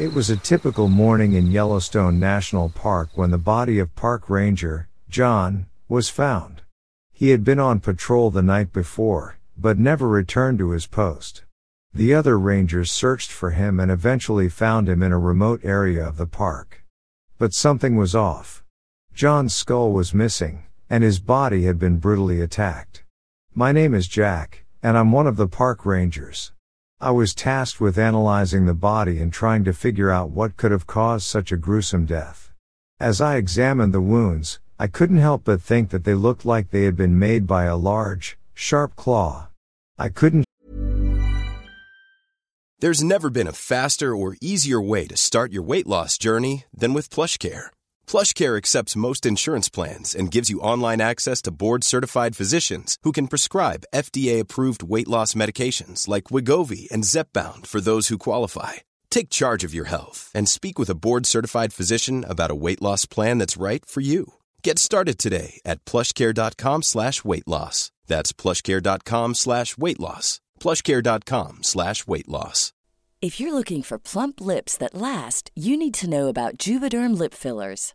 It was a typical morning in Yellowstone National Park when the body of park ranger, John, was found. He had been on patrol the night before, but never returned to his post. The other rangers searched for him and eventually found him in a remote area of the park. But something was off. John's skull was missing, and his body had been brutally attacked. My name is Jack, and I'm one of the park rangers. I was tasked with analyzing the body and trying to figure out what could have caused such a gruesome death. As I examined the wounds, I couldn't help but think that they looked like they had been made by a large, sharp claw. I couldn't There's never been a faster or easier way to start your weight loss journey than with PlushCare. PlushCare accepts most insurance plans and gives you online access to board-certified physicians who can prescribe FDA-approved weight loss medications like Wegovy and Zepbound for those who qualify. Take charge of your health and speak with a board-certified physician about a weight loss plan that's right for you. Get started today at plushcare.com slash weight loss. That's plushcare.com slash weight loss. plushcare.com slash weight loss. If you're looking for plump lips that last, you need to know about Juvederm lip fillers.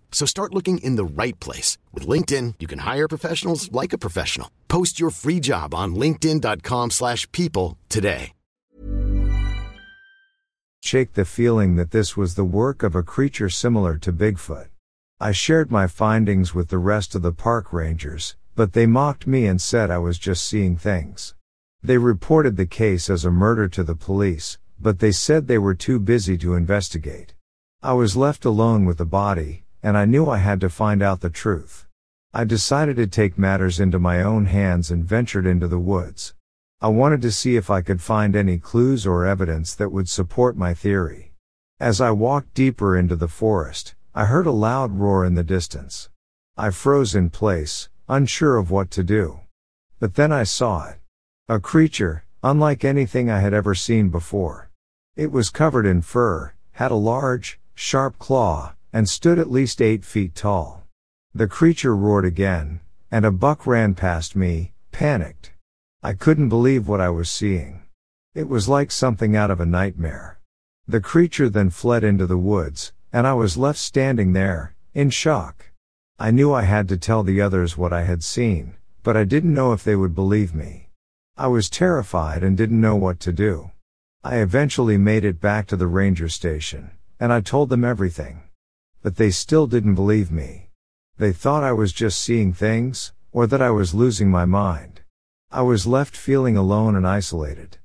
So start looking in the right place. With LinkedIn, you can hire professionals like a professional. Post your free job on linkedin.com slash people today. shake the feeling that this was the work of a creature similar to Bigfoot. I shared my findings with the rest of the park rangers, but they mocked me and said I was just seeing things. They reported the case as a murder to the police, but they said they were too busy to investigate. I was left alone with the body, and I knew I had to find out the truth. I decided to take matters into my own hands and ventured into the woods. I wanted to see if I could find any clues or evidence that would support my theory. As I walked deeper into the forest, I heard a loud roar in the distance. I froze in place, unsure of what to do. But then I saw it. A creature, unlike anything I had ever seen before. It was covered in fur, had a large, sharp claw, and stood at least eight feet tall. The creature roared again, and a buck ran past me, panicked. I couldn't believe what I was seeing. It was like something out of a nightmare. The creature then fled into the woods, and I was left standing there, in shock. I knew I had to tell the others what I had seen, but I didn't know if they would believe me. I was terrified and didn't know what to do. I eventually made it back to the ranger station, and I told them everything. But they still didn't believe me. They thought I was just seeing things, or that I was losing my mind. I was left feeling alone and isolated.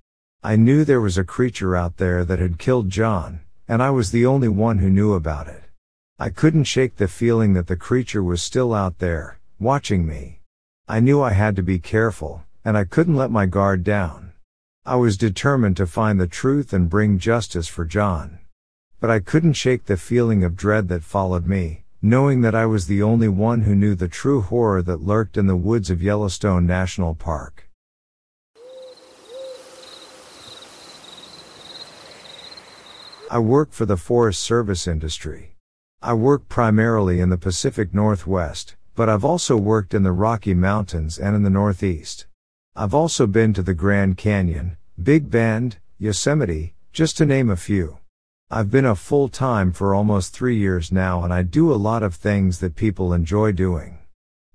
I knew there was a creature out there that had killed John, and I was the only one who knew about it. I couldn't shake the feeling that the creature was still out there, watching me. I knew I had to be careful, and I couldn't let my guard down. I was determined to find the truth and bring justice for John. But I couldn't shake the feeling of dread that followed me, knowing that I was the only one who knew the true horror that lurked in the woods of Yellowstone National Park. I work for the Forest Service industry. I work primarily in the Pacific Northwest, but I've also worked in the Rocky Mountains and in the Northeast. I've also been to the Grand Canyon, Big Bend, Yosemite, just to name a few. I've been a full time for almost three years now and I do a lot of things that people enjoy doing.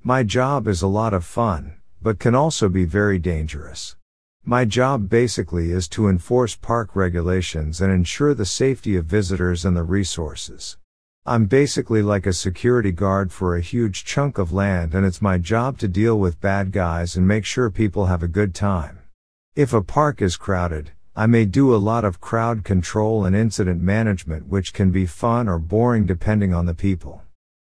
My job is a lot of fun, but can also be very dangerous. My job basically is to enforce park regulations and ensure the safety of visitors and the resources. I'm basically like a security guard for a huge chunk of land and it's my job to deal with bad guys and make sure people have a good time. If a park is crowded, I may do a lot of crowd control and incident management which can be fun or boring depending on the people.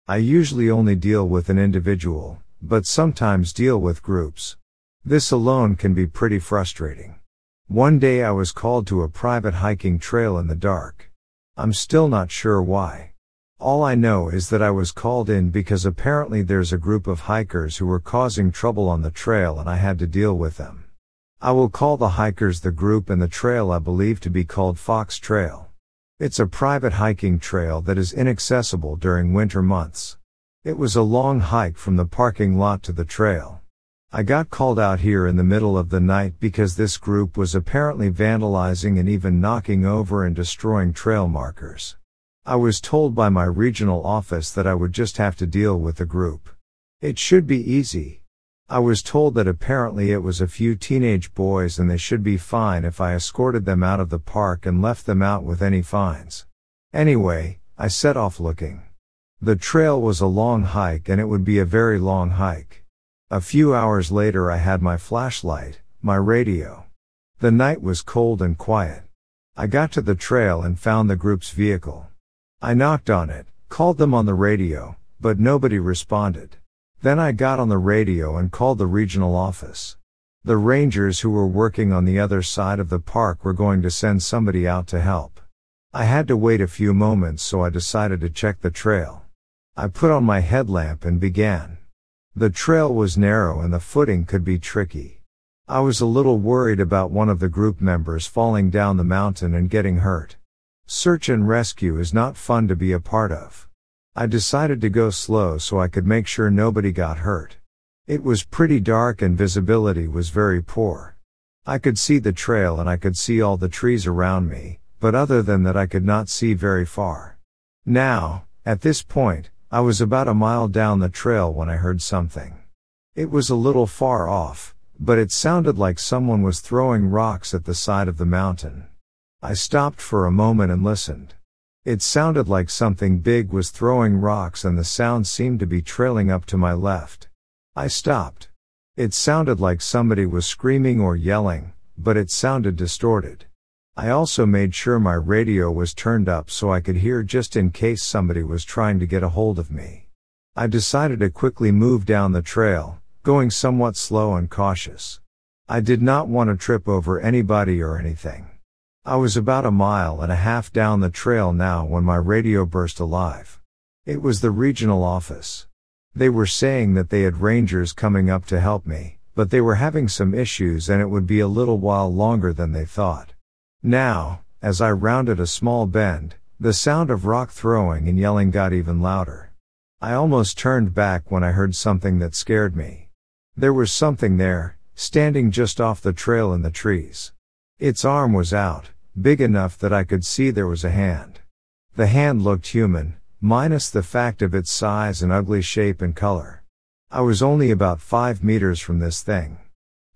I usually only deal with an individual, but sometimes deal with groups. This alone can be pretty frustrating. One day I was called to a private hiking trail in the dark. I'm still not sure why. All I know is that I was called in because apparently there's a group of hikers who were causing trouble on the trail and I had to deal with them. I will call the hikers the group and the trail I believe to be called Fox Trail. It's a private hiking trail that is inaccessible during winter months. It was a long hike from the parking lot to the trail. I got called out here in the middle of the night because this group was apparently vandalizing and even knocking over and destroying trail markers. I was told by my regional office that I would just have to deal with the group. It should be easy, I was told that apparently it was a few teenage boys and they should be fine if I escorted them out of the park and left them out with any fines. Anyway, I set off looking. The trail was a long hike and it would be a very long hike. A few hours later I had my flashlight, my radio. The night was cold and quiet. I got to the trail and found the group's vehicle. I knocked on it, called them on the radio, but nobody responded. Then I got on the radio and called the regional office. The rangers who were working on the other side of the park were going to send somebody out to help. I had to wait a few moments so I decided to check the trail. I put on my headlamp and began. The trail was narrow and the footing could be tricky. I was a little worried about one of the group members falling down the mountain and getting hurt. Search and rescue is not fun to be a part of. I decided to go slow so I could make sure nobody got hurt. It was pretty dark and visibility was very poor. I could see the trail and I could see all the trees around me, but other than that I could not see very far. Now, at this point, I was about a mile down the trail when I heard something. It was a little far off, but it sounded like someone was throwing rocks at the side of the mountain. I stopped for a moment and listened. It sounded like something big was throwing rocks and the sound seemed to be trailing up to my left. I stopped. It sounded like somebody was screaming or yelling, but it sounded distorted. I also made sure my radio was turned up so I could hear just in case somebody was trying to get a hold of me. I decided to quickly move down the trail, going somewhat slow and cautious. I did not want to trip over anybody or anything. I was about a mile and a half down the trail now when my radio burst alive. It was the regional office. They were saying that they had rangers coming up to help me, but they were having some issues and it would be a little while longer than they thought. Now, as I rounded a small bend, the sound of rock throwing and yelling got even louder. I almost turned back when I heard something that scared me. There was something there, standing just off the trail in the trees. Its arm was out, big enough that I could see there was a hand. The hand looked human, minus the fact of its size and ugly shape and color. I was only about five meters from this thing.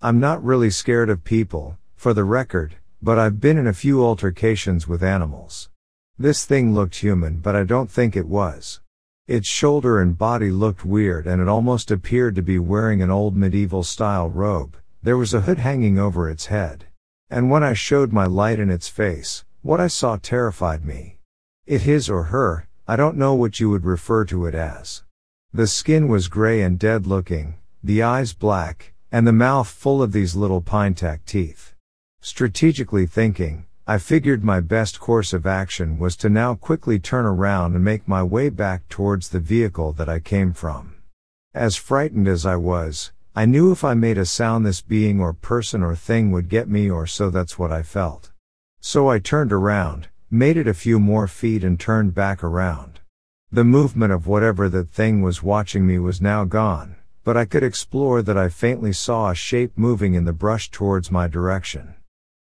I'm not really scared of people, for the record, but I've been in a few altercations with animals. This thing looked human, but I don't think it was. Its shoulder and body looked weird and it almost appeared to be wearing an old medieval style robe. There was a hood hanging over its head. And when I showed my light in its face, what I saw terrified me. It his or her, I don't know what you would refer to it as. The skin was gray and dead looking, the eyes black, and the mouth full of these little pine-tack teeth. Strategically thinking, I figured my best course of action was to now quickly turn around and make my way back towards the vehicle that I came from. As frightened as I was, I knew if I made a sound this being or person or thing would get me or so that's what I felt. So I turned around, made it a few more feet and turned back around. The movement of whatever that thing was watching me was now gone, but I could explore that I faintly saw a shape moving in the brush towards my direction.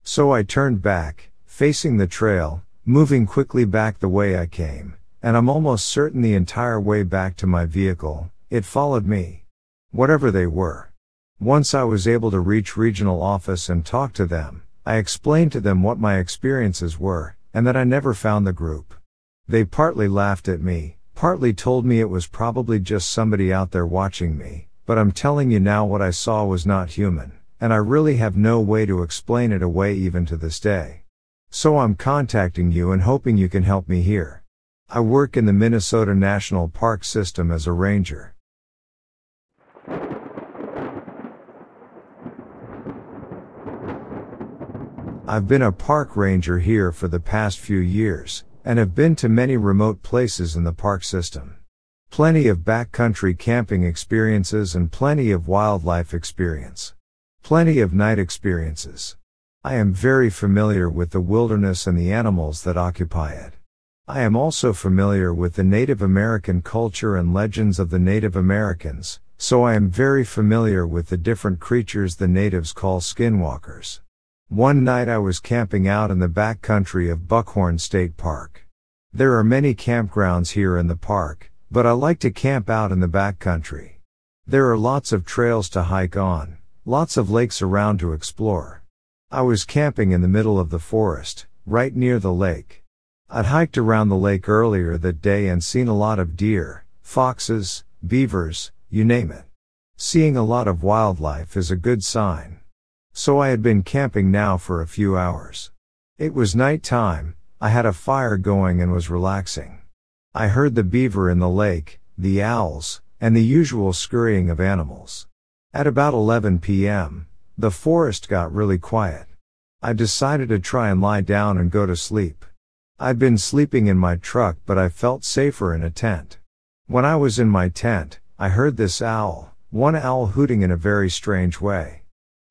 So I turned back, facing the trail, moving quickly back the way I came, and I'm almost certain the entire way back to my vehicle, it followed me. Whatever they were. Once I was able to reach regional office and talk to them, I explained to them what my experiences were, and that I never found the group. They partly laughed at me, partly told me it was probably just somebody out there watching me, but I'm telling you now what I saw was not human, and I really have no way to explain it away even to this day. So I'm contacting you and hoping you can help me here. I work in the Minnesota National Park System as a ranger. I've been a park ranger here for the past few years, and have been to many remote places in the park system. Plenty of backcountry camping experiences and plenty of wildlife experience. Plenty of night experiences. I am very familiar with the wilderness and the animals that occupy it. I am also familiar with the Native American culture and legends of the Native Americans, so I am very familiar with the different creatures the natives call skinwalkers. One night I was camping out in the back country of Buckhorn State Park. There are many campgrounds here in the park, but I like to camp out in the back country. There are lots of trails to hike on, lots of lakes around to explore. I was camping in the middle of the forest, right near the lake. I'd hiked around the lake earlier that day and seen a lot of deer, foxes, beavers, you name it. Seeing a lot of wildlife is a good sign. So I had been camping now for a few hours. It was night time, I had a fire going and was relaxing. I heard the beaver in the lake, the owls, and the usual scurrying of animals. At about 11 p.m., the forest got really quiet. I decided to try and lie down and go to sleep. I'd been sleeping in my truck but I felt safer in a tent. When I was in my tent, I heard this owl, one owl hooting in a very strange way.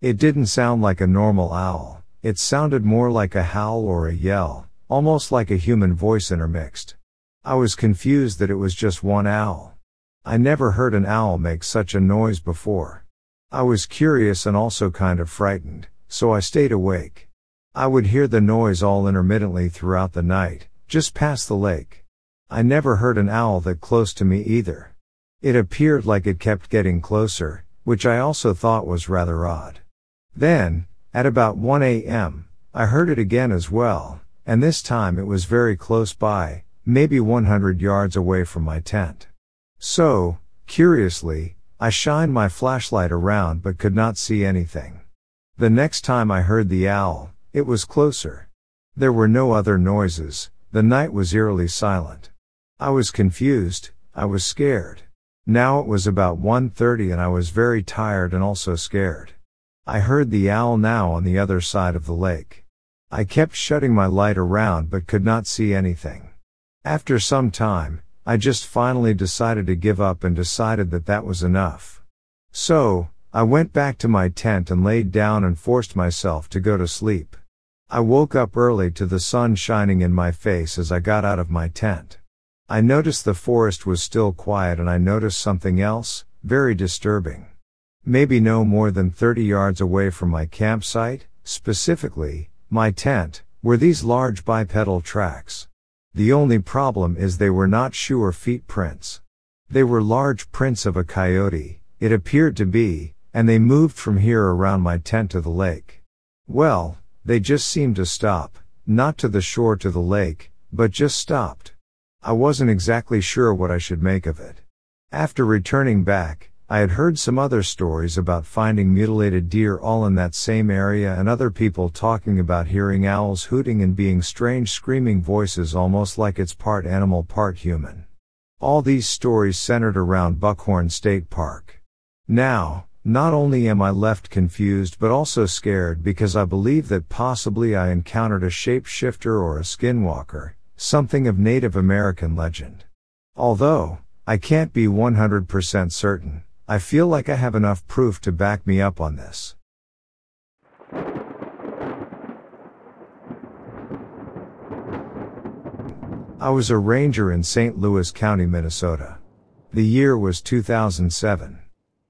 It didn't sound like a normal owl, it sounded more like a howl or a yell, almost like a human voice intermixed. I was confused that it was just one owl. I never heard an owl make such a noise before. I was curious and also kind of frightened, so I stayed awake. I would hear the noise all intermittently throughout the night, just past the lake. I never heard an owl that close to me either. It appeared like it kept getting closer, which I also thought was rather odd. Then, at about 1 a.m., I heard it again as well, and this time it was very close by, maybe 100 yards away from my tent. So, curiously, I shined my flashlight around but could not see anything. The next time I heard the owl, it was closer. There were no other noises, the night was eerily silent. I was confused, I was scared. Now it was about 1.30 and I was very tired and also scared. I heard the owl now on the other side of the lake. I kept shutting my light around but could not see anything. After some time, I just finally decided to give up and decided that that was enough. So, I went back to my tent and laid down and forced myself to go to sleep. I woke up early to the sun shining in my face as I got out of my tent. I noticed the forest was still quiet and I noticed something else, very disturbing. Maybe no more than 30 yards away from my campsite, specifically, my tent, were these large bipedal tracks. The only problem is they were not shoe or feet prints. They were large prints of a coyote, it appeared to be, and they moved from here around my tent to the lake. Well, they just seemed to stop, not to the shore to the lake, but just stopped. I wasn't exactly sure what I should make of it. After returning back, I had heard some other stories about finding mutilated deer all in that same area and other people talking about hearing owls hooting and being strange screaming voices almost like it's part animal part human. All these stories centered around Buckhorn State Park. Now, not only am I left confused but also scared because I believe that possibly I encountered a shapeshifter or a skinwalker, something of Native American legend. Although, I can't be 100% certain. I feel like I have enough proof to back me up on this. I was a ranger in St. Louis County, Minnesota. The year was 2007.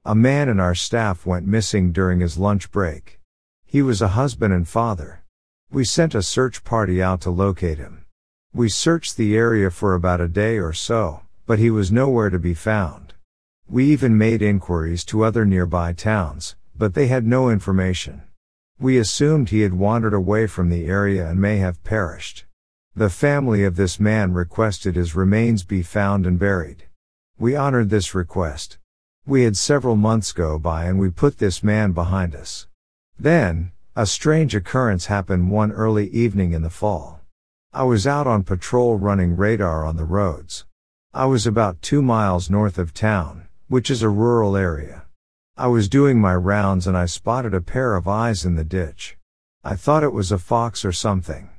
A man in our staff went missing during his lunch break. He was a husband and father. We sent a search party out to locate him. We searched the area for about a day or so, but he was nowhere to be found. We even made inquiries to other nearby towns, but they had no information. We assumed he had wandered away from the area and may have perished. The family of this man requested his remains be found and buried. We honored this request. We had several months go by and we put this man behind us. Then, a strange occurrence happened one early evening in the fall. I was out on patrol running radar on the roads. I was about two miles north of town, which is a rural area. I was doing my rounds and I spotted a pair of eyes in the ditch. I thought it was a fox or something.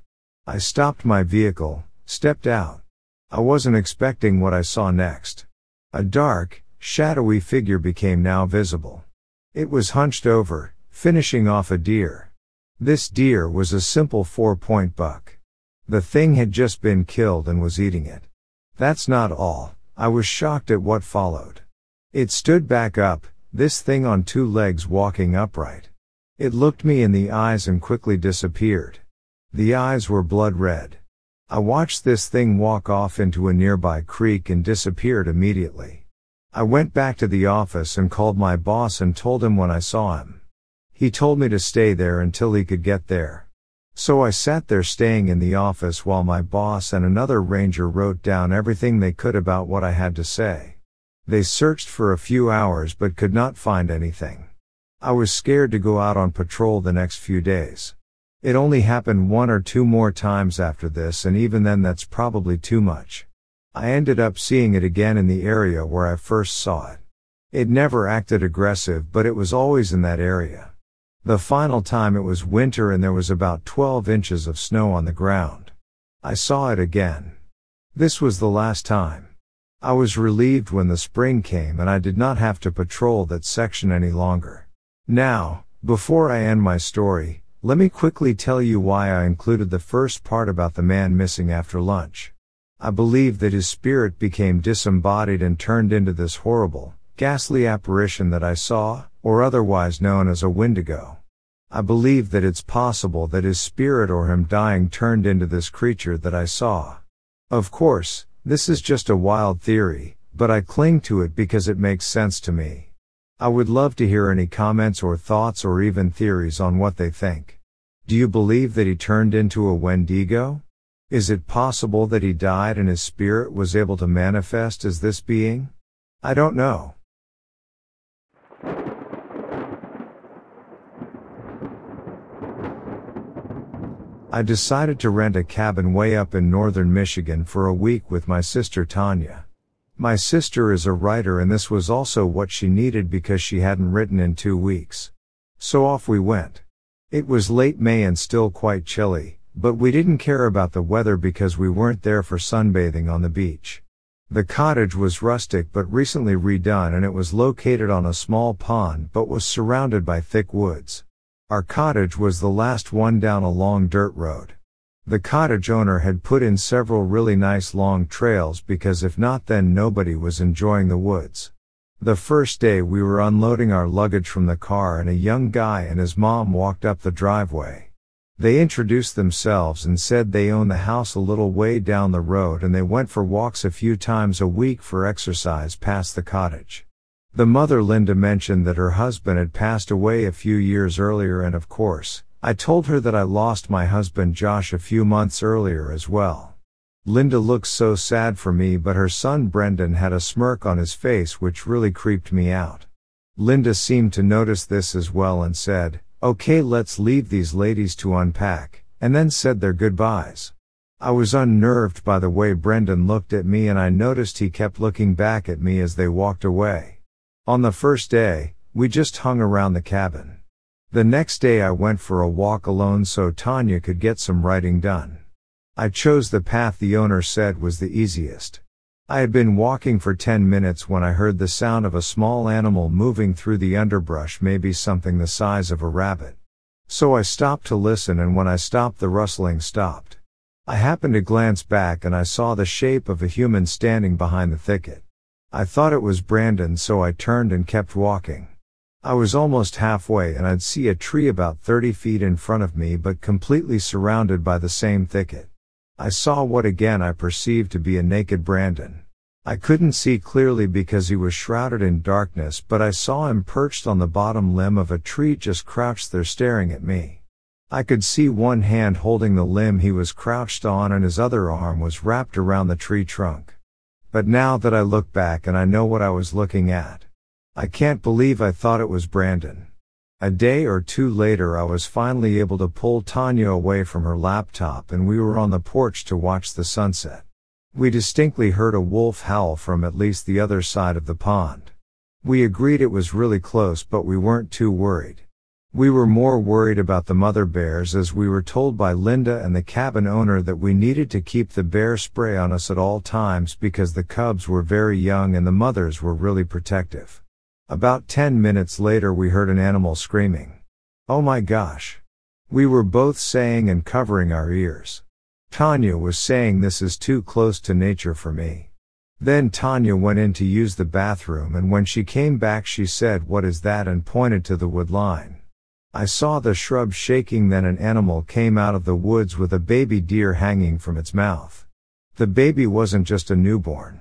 I stopped my vehicle, stepped out. I wasn't expecting what I saw next. A dark, shadowy figure became now visible. It was hunched over, finishing off a deer. This deer was a simple four point buck. The thing had just been killed and was eating it. That's not all. I was shocked at what followed. It stood back up, this thing on two legs walking upright. It looked me in the eyes and quickly disappeared. The eyes were blood red. I watched this thing walk off into a nearby creek and disappeared immediately. I went back to the office and called my boss and told him when I saw him. He told me to stay there until he could get there. So I sat there staying in the office while my boss and another ranger wrote down everything they could about what I had to say. They searched for a few hours but could not find anything. I was scared to go out on patrol the next few days. It only happened one or two more times after this and even then that's probably too much. I ended up seeing it again in the area where I first saw it. It never acted aggressive but it was always in that area. The final time it was winter and there was about 12 inches of snow on the ground. I saw it again. This was the last time. I was relieved when the spring came and I did not have to patrol that section any longer. Now, before I end my story, let me quickly tell you why I included the first part about the man missing after lunch. I believe that his spirit became disembodied and turned into this horrible, ghastly apparition that I saw, or otherwise known as a wendigo. I believe that it's possible that his spirit or him dying turned into this creature that I saw. Of course, this is just a wild theory, but I cling to it because it makes sense to me. I would love to hear any comments or thoughts or even theories on what they think. Do you believe that he turned into a Wendigo? Is it possible that he died and his spirit was able to manifest as this being? I don't know. I decided to rent a cabin way up in northern Michigan for a week with my sister Tanya. My sister is a writer and this was also what she needed because she hadn't written in two weeks. So off we went. It was late May and still quite chilly, but we didn't care about the weather because we weren't there for sunbathing on the beach. The cottage was rustic but recently redone and it was located on a small pond but was surrounded by thick woods. Our cottage was the last one down a long dirt road. The cottage owner had put in several really nice long trails because if not then nobody was enjoying the woods. The first day we were unloading our luggage from the car and a young guy and his mom walked up the driveway. They introduced themselves and said they own the house a little way down the road and they went for walks a few times a week for exercise past the cottage. The mother Linda mentioned that her husband had passed away a few years earlier and of course, I told her that I lost my husband Josh a few months earlier as well. Linda looked so sad for me but her son Brendan had a smirk on his face which really creeped me out. Linda seemed to notice this as well and said, okay let's leave these ladies to unpack, and then said their goodbyes. I was unnerved by the way Brendan looked at me and I noticed he kept looking back at me as they walked away. On the first day, we just hung around the cabin. The next day I went for a walk alone so Tanya could get some writing done. I chose the path the owner said was the easiest. I had been walking for 10 minutes when I heard the sound of a small animal moving through the underbrush, maybe something the size of a rabbit. So I stopped to listen and when I stopped the rustling stopped. I happened to glance back and I saw the shape of a human standing behind the thicket. I thought it was Brandon so I turned and kept walking. I was almost halfway and I'd see a tree about 30 feet in front of me but completely surrounded by the same thicket. I saw what again I perceived to be a naked Brandon. I couldn't see clearly because he was shrouded in darkness but I saw him perched on the bottom limb of a tree just crouched there staring at me. I could see one hand holding the limb he was crouched on and his other arm was wrapped around the tree trunk. But now that I look back and I know what I was looking at, I can't believe I thought it was Brandon. A day or two later I was finally able to pull Tanya away from her laptop and we were on the porch to watch the sunset. We distinctly heard a wolf howl from at least the other side of the pond. We agreed it was really close but we weren't too worried. We were more worried about the mother bears as we were told by Linda and the cabin owner that we needed to keep the bear spray on us at all times because the cubs were very young and the mothers were really protective. About 10 minutes later we heard an animal screaming. Oh my gosh. We were both saying and covering our ears. Tanya was saying this is too close to nature for me. Then Tanya went in to use the bathroom and when she came back she said what is that and pointed to the wood line. I saw the shrub shaking then an animal came out of the woods with a baby deer hanging from its mouth. The baby wasn't just a newborn.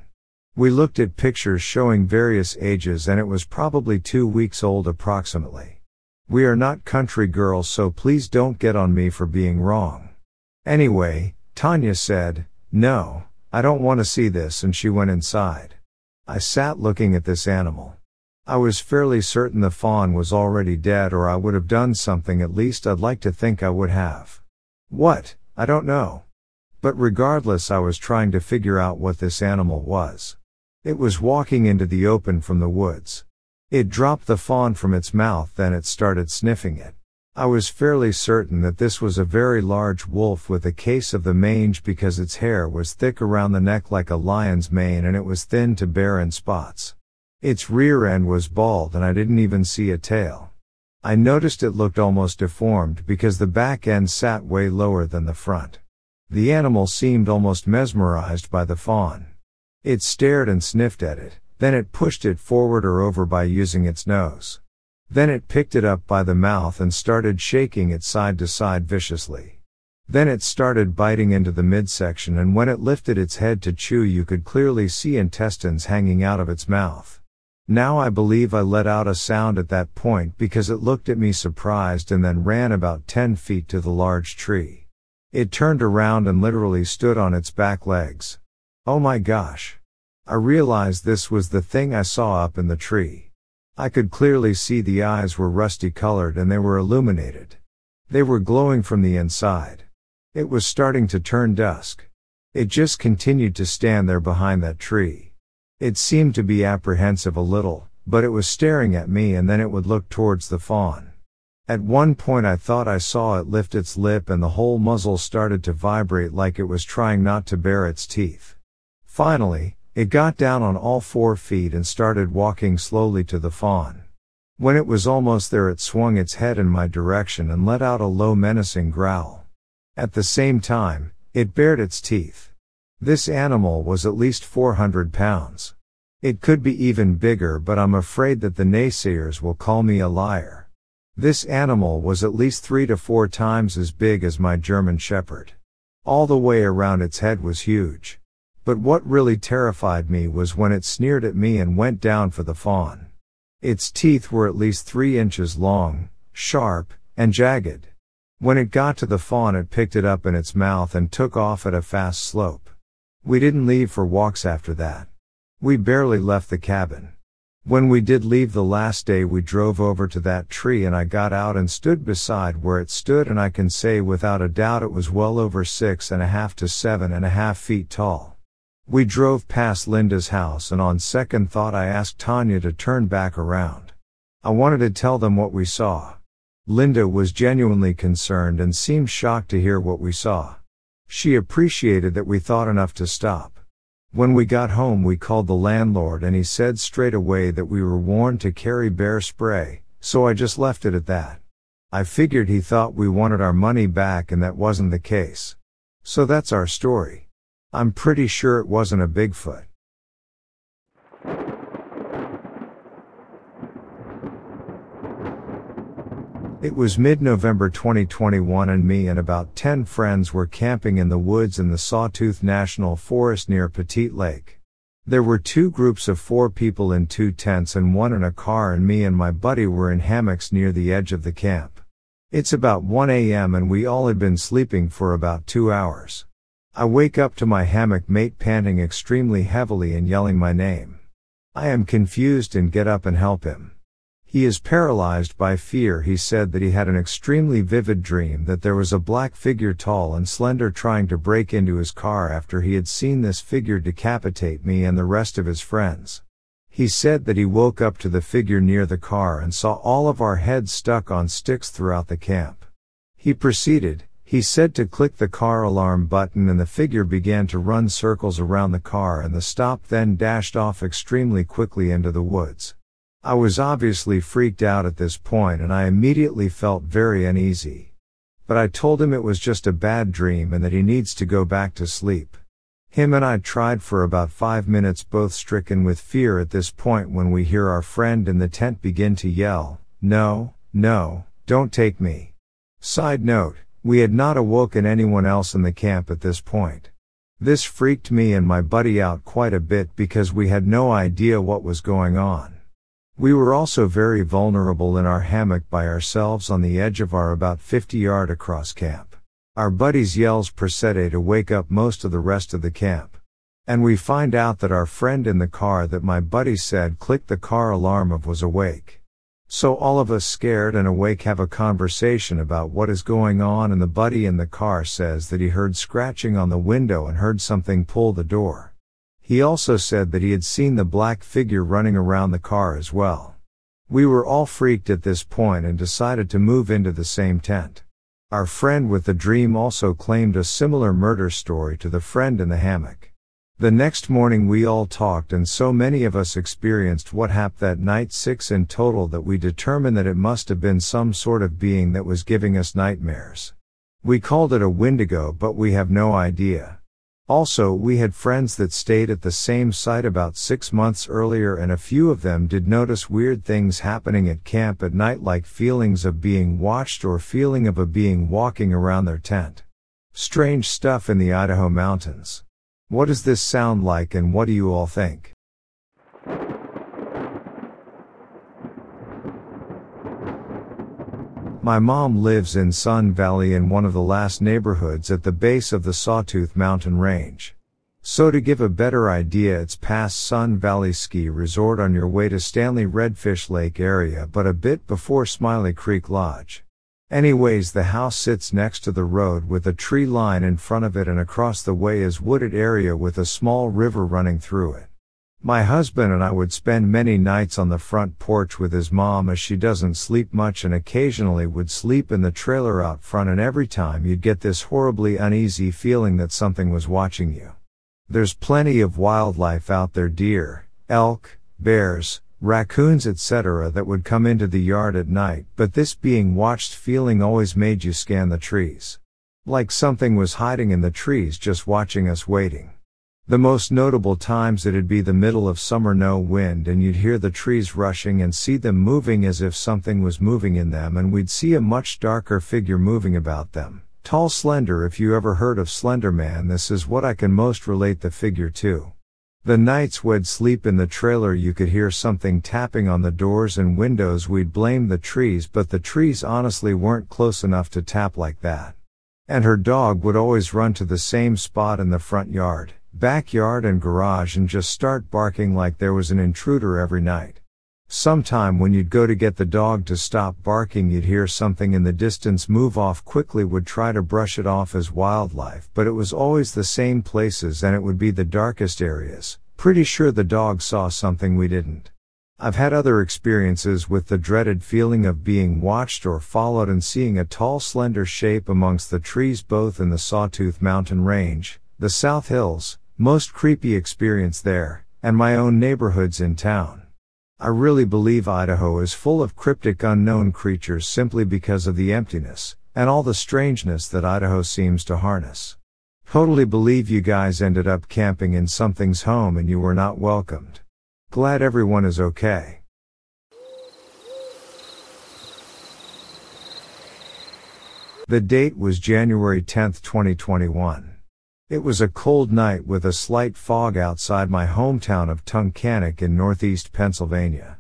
We looked at pictures showing various ages and it was probably two weeks old approximately. We are not country girls so please don't get on me for being wrong. Anyway, Tanya said, no, I don't want to see this and she went inside. I sat looking at this animal. I was fairly certain the fawn was already dead or I would have done something at least I'd like to think I would have. What? I don't know. But regardless I was trying to figure out what this animal was. It was walking into the open from the woods. It dropped the fawn from its mouth then it started sniffing it. I was fairly certain that this was a very large wolf with a case of the mange because its hair was thick around the neck like a lion's mane and it was thin to bare in spots. Its rear end was bald and I didn't even see a tail. I noticed it looked almost deformed because the back end sat way lower than the front. The animal seemed almost mesmerized by the fawn. It stared and sniffed at it, then it pushed it forward or over by using its nose. Then it picked it up by the mouth and started shaking it side to side viciously. Then it started biting into the midsection and when it lifted its head to chew you could clearly see intestines hanging out of its mouth. Now I believe I let out a sound at that point because it looked at me surprised and then ran about 10 feet to the large tree. It turned around and literally stood on its back legs. Oh my gosh. I realized this was the thing I saw up in the tree. I could clearly see the eyes were rusty colored and they were illuminated. They were glowing from the inside. It was starting to turn dusk. It just continued to stand there behind that tree. It seemed to be apprehensive a little, but it was staring at me and then it would look towards the fawn. At one point I thought I saw it lift its lip and the whole muzzle started to vibrate like it was trying not to bare its teeth. Finally, it got down on all four feet and started walking slowly to the fawn. When it was almost there it swung its head in my direction and let out a low menacing growl. At the same time, it bared its teeth. This animal was at least 400 pounds. It could be even bigger but I'm afraid that the naysayers will call me a liar. This animal was at least three to four times as big as my German Shepherd. All the way around its head was huge. But what really terrified me was when it sneered at me and went down for the fawn. Its teeth were at least three inches long, sharp, and jagged. When it got to the fawn it picked it up in its mouth and took off at a fast slope. We didn't leave for walks after that. We barely left the cabin. When we did leave the last day we drove over to that tree and I got out and stood beside where it stood and I can say without a doubt it was well over six and a half to seven and a half feet tall. We drove past Linda's house and on second thought I asked Tanya to turn back around. I wanted to tell them what we saw. Linda was genuinely concerned and seemed shocked to hear what we saw. She appreciated that we thought enough to stop. When we got home we called the landlord and he said straight away that we were warned to carry bear spray, so I just left it at that. I figured he thought we wanted our money back and that wasn't the case. So that's our story. I'm pretty sure it wasn't a Bigfoot. It was mid-November 2021 and me and about 10 friends were camping in the woods in the Sawtooth National Forest near Pettit Lake. There were two groups of four people in two tents and one in a car and me and my buddy were in hammocks near the edge of the camp. It's about 1 a.m. and we all had been sleeping for about two hours. I wake up to my hammock mate panting extremely heavily and yelling my name. I am confused and get up and help him. He is paralyzed by fear. He said that he had an extremely vivid dream that there was a black figure tall and slender trying to break into his car after he had seen this figure decapitate me and the rest of his friends. He said that he woke up to the figure near the car and saw all of our heads stuck on sticks throughout the camp. He proceeded, he said to click the car alarm button and the figure began to run circles around the car and the stop then dashed off extremely quickly into the woods. I was obviously freaked out at this point and I immediately felt very uneasy. But I told him it was just a bad dream and that he needs to go back to sleep. Him and I tried for about five minutes both stricken with fear at this point when we hear our friend in the tent begin to yell, no, no, don't take me. Side note, we had not awoken anyone else in the camp at this point. This freaked me and my buddy out quite a bit because we had no idea what was going on. We were also very vulnerable in our hammock by ourselves on the edge of our about 50 yard across camp. Our buddy's yells preceded to wake up most of the rest of the camp. And we find out that our friend in the car that my buddy said clicked the car alarm of was awake. So all of us scared and awake have a conversation about what is going on and the buddy in the car says that he heard scratching on the window and heard something pull the door. He also said that he had seen the black figure running around the car as well. We were all freaked at this point and decided to move into the same tent. Our friend with the dream also claimed a similar murder story to the friend in the hammock. The next morning we all talked and so many of us experienced what happened that night six in total that we determined that it must have been some sort of being that was giving us nightmares. We called it a wendigo but we have no idea. Also, we had friends that stayed at the same site about six months earlier and a few of them did notice weird things happening at camp at night like feelings of being watched or feeling of a being walking around their tent. Strange stuff in the Idaho mountains. What does this sound like and what do you all think? My mom lives in Sun Valley in one of the last neighborhoods at the base of the Sawtooth Mountain Range. So to give a better idea it's past Sun Valley Ski Resort on your way to Stanley Redfish Lake area but a bit before Smiley Creek Lodge. Anyways, the house sits next to the road with a tree line in front of it and across the way is wooded area with a small river running through it. My husband and I would spend many nights on the front porch with his mom as she doesn't sleep much and occasionally would sleep in the trailer out front and every time you'd get this horribly uneasy feeling that something was watching you. There's plenty of wildlife out there deer, elk, bears, raccoons etc. that would come into the yard at night but this being watched feeling always made you scan the trees. Like something was hiding in the trees just watching us waiting. The most notable times it'd be the middle of summer no wind and you'd hear the trees rushing and see them moving as if something was moving in them and we'd see a much darker figure moving about them. Tall slender if you ever heard of Slender Man this is what I can most relate the figure to. The nights we'd sleep in the trailer you could hear something tapping on the doors and windows we'd blame the trees but the trees honestly weren't close enough to tap like that. And her dog would always run to the same spot in the front yard backyard and garage and just start barking like there was an intruder every night. Sometime when you'd go to get the dog to stop barking you'd hear something in the distance move off quickly would try to brush it off as wildlife but it was always the same places and it would be the darkest areas. Pretty sure the dog saw something we didn't. I've had other experiences with the dreaded feeling of being watched or followed and seeing a tall slender shape amongst the trees both in the Sawtooth Mountain Range, the South Hills, most creepy experience there, and my own neighborhoods in town. I really believe Idaho is full of cryptic unknown creatures simply because of the emptiness, and all the strangeness that Idaho seems to harness. Totally believe you guys ended up camping in something's home and you were not welcomed. Glad everyone is okay. The date was January 10, 2021. It was a cold night with a slight fog outside my hometown of Tunkhannock in northeast Pennsylvania.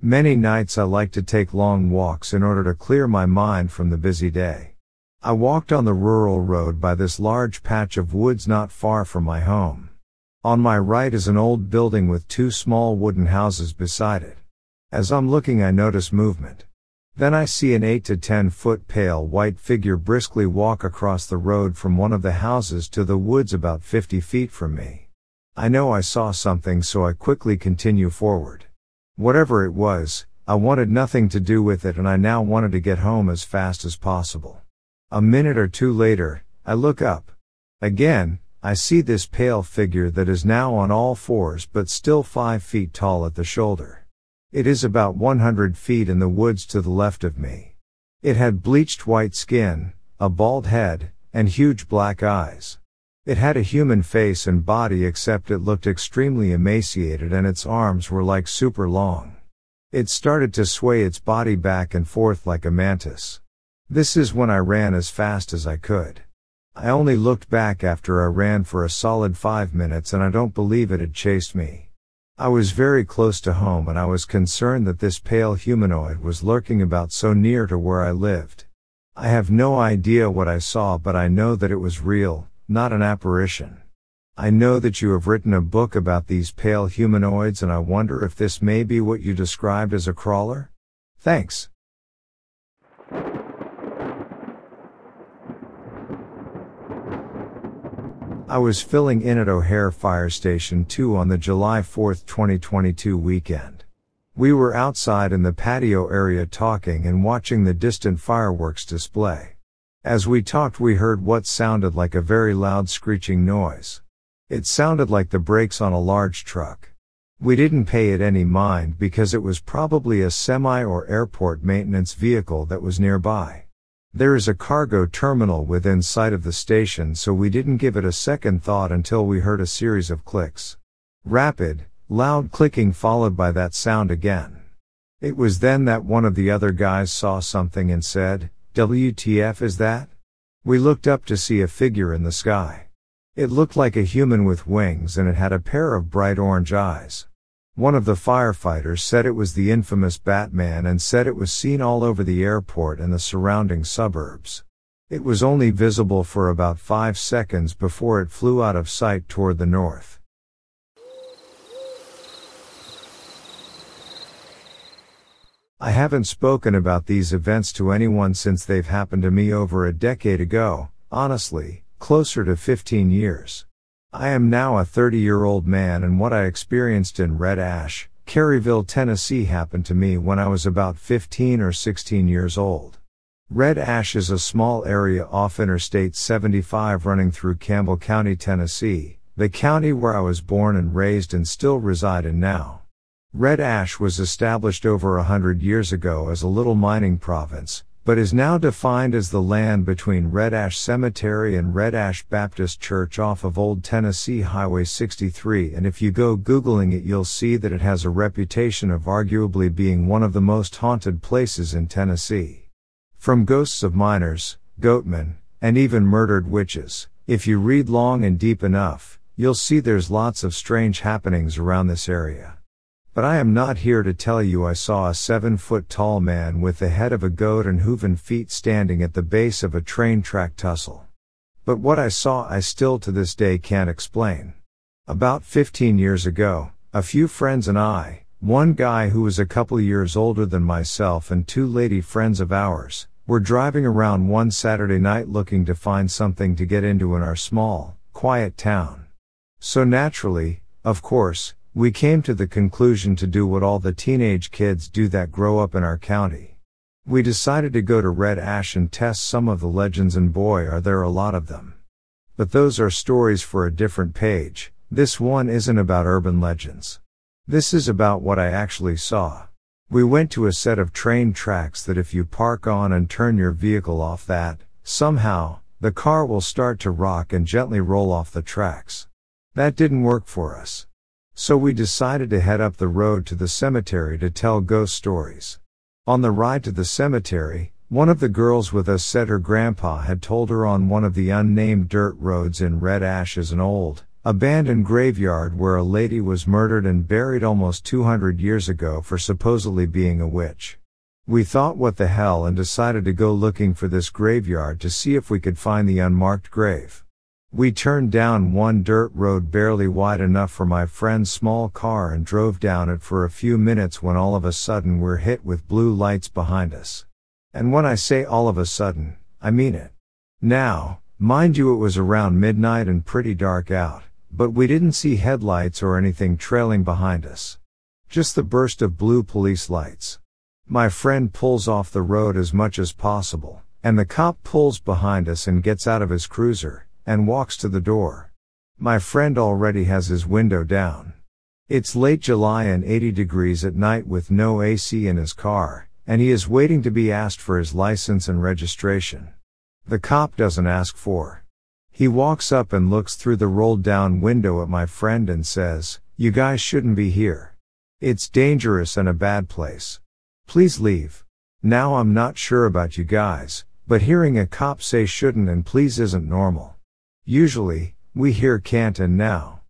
Many nights I like to take long walks in order to clear my mind from the busy day. I walked on the rural road by this large patch of woods not far from my home. On my right is an old building with two small wooden houses beside it. As I'm looking I notice movement. Then I see an 8 to 10 foot pale white figure briskly walk across the road from one of the houses to the woods about 50 feet from me. I know I saw something so I quickly continue forward. Whatever it was, I wanted nothing to do with it and I now wanted to get home as fast as possible. A minute or two later, I look up. Again, I see this pale figure that is now on all fours but still 5 feet tall at the shoulder. It is about 100 feet in the woods to the left of me. It had bleached white skin, a bald head, and huge black eyes. It had a human face and body except it looked extremely emaciated and its arms were like super long. It started to sway its body back and forth like a mantis. This is when I ran as fast as I could. I only looked back after I ran for a solid five minutes and I don't believe it had chased me. I was very close to home and I was concerned that this pale humanoid was lurking about so near to where I lived. I have no idea what I saw but I know that it was real, not an apparition. I know that you have written a book about these pale humanoids and I wonder if this may be what you described as a crawler? Thanks. I was filling in at O'Hare Fire Station 2 on the July 4, 2022 weekend. We were outside in the patio area talking and watching the distant fireworks display. As we talked we heard what sounded like a very loud screeching noise. It sounded like the brakes on a large truck. We didn't pay it any mind because it was probably a semi or airport maintenance vehicle that was nearby. There is a cargo terminal within sight of the station so we didn't give it a second thought until we heard a series of clicks. Rapid, loud clicking followed by that sound again. It was then that one of the other guys saw something and said, WTF is that? We looked up to see a figure in the sky. It looked like a human with wings and it had a pair of bright orange eyes. One of the firefighters said it was the infamous Batman and said it was seen all over the airport and the surrounding suburbs. It was only visible for about five seconds before it flew out of sight toward the north. I haven't spoken about these events to anyone since they've happened to me over a decade ago, honestly, closer to 15 years. I am now a 30 year old man and what I experienced in Red Ash, Caryville, Tennessee happened to me when I was about 15 or 16 years old. Red Ash is a small area off Interstate 75 running through Campbell County, Tennessee, the county where I was born and raised and still reside in now. Red Ash was established over a hundred years ago as a little mining province, but is now defined as the land between Red Ash Cemetery and Red Ash Baptist Church off of Old Tennessee Highway 63 and if you go googling it you'll see that it has a reputation of arguably being one of the most haunted places in Tennessee. From ghosts of miners, goatmen, and even murdered witches. If you read long and deep enough, you'll see there's lots of strange happenings around this area. But I am not here to tell you I saw a seven foot tall man with the head of a goat and hooven feet standing at the base of a train track tussle. But what I saw I still to this day can't explain. About 15 years ago, a few friends and I, one guy who was a couple years older than myself and two lady friends of ours, we're driving around one Saturday night looking to find something to get into in our small, quiet town. So naturally, of course, we came to the conclusion to do what all the teenage kids do that grow up in our county. We decided to go to Red Ash and test some of the legends and boy are there a lot of them. But those are stories for a different page. This one isn't about urban legends. This is about what I actually saw. We went to a set of train tracks that if you park on and turn your vehicle off that, somehow, the car will start to rock and gently roll off the tracks. That didn't work for us. So we decided to head up the road to the cemetery to tell ghost stories. On the ride to the cemetery, one of the girls with us said her grandpa had told her on one of the unnamed dirt roads in Red Ash is an old, Abandoned graveyard where a lady was murdered and buried almost 200 years ago for supposedly being a witch. We thought what the hell and decided to go looking for this graveyard to see if we could find the unmarked grave. We turned down one dirt road barely wide enough for my friend's small car and drove down it for a few minutes when all of a sudden we're hit with blue lights behind us. And when I say all of a sudden, I mean it. Now, mind you it was around midnight and pretty dark out but we didn't see headlights or anything trailing behind us. Just the burst of blue police lights. My friend pulls off the road as much as possible, and the cop pulls behind us and gets out of his cruiser, and walks to the door. My friend already has his window down. It's late July and 80 degrees at night with no AC in his car, and he is waiting to be asked for his license and registration. The cop doesn't ask for he walks up and looks through the rolled down window at my friend and says, You guys shouldn't be here. It's dangerous and a bad place. Please leave. Now I'm not sure about you guys, but hearing a cop say shouldn't and please isn't normal. Usually, we hear can't and now.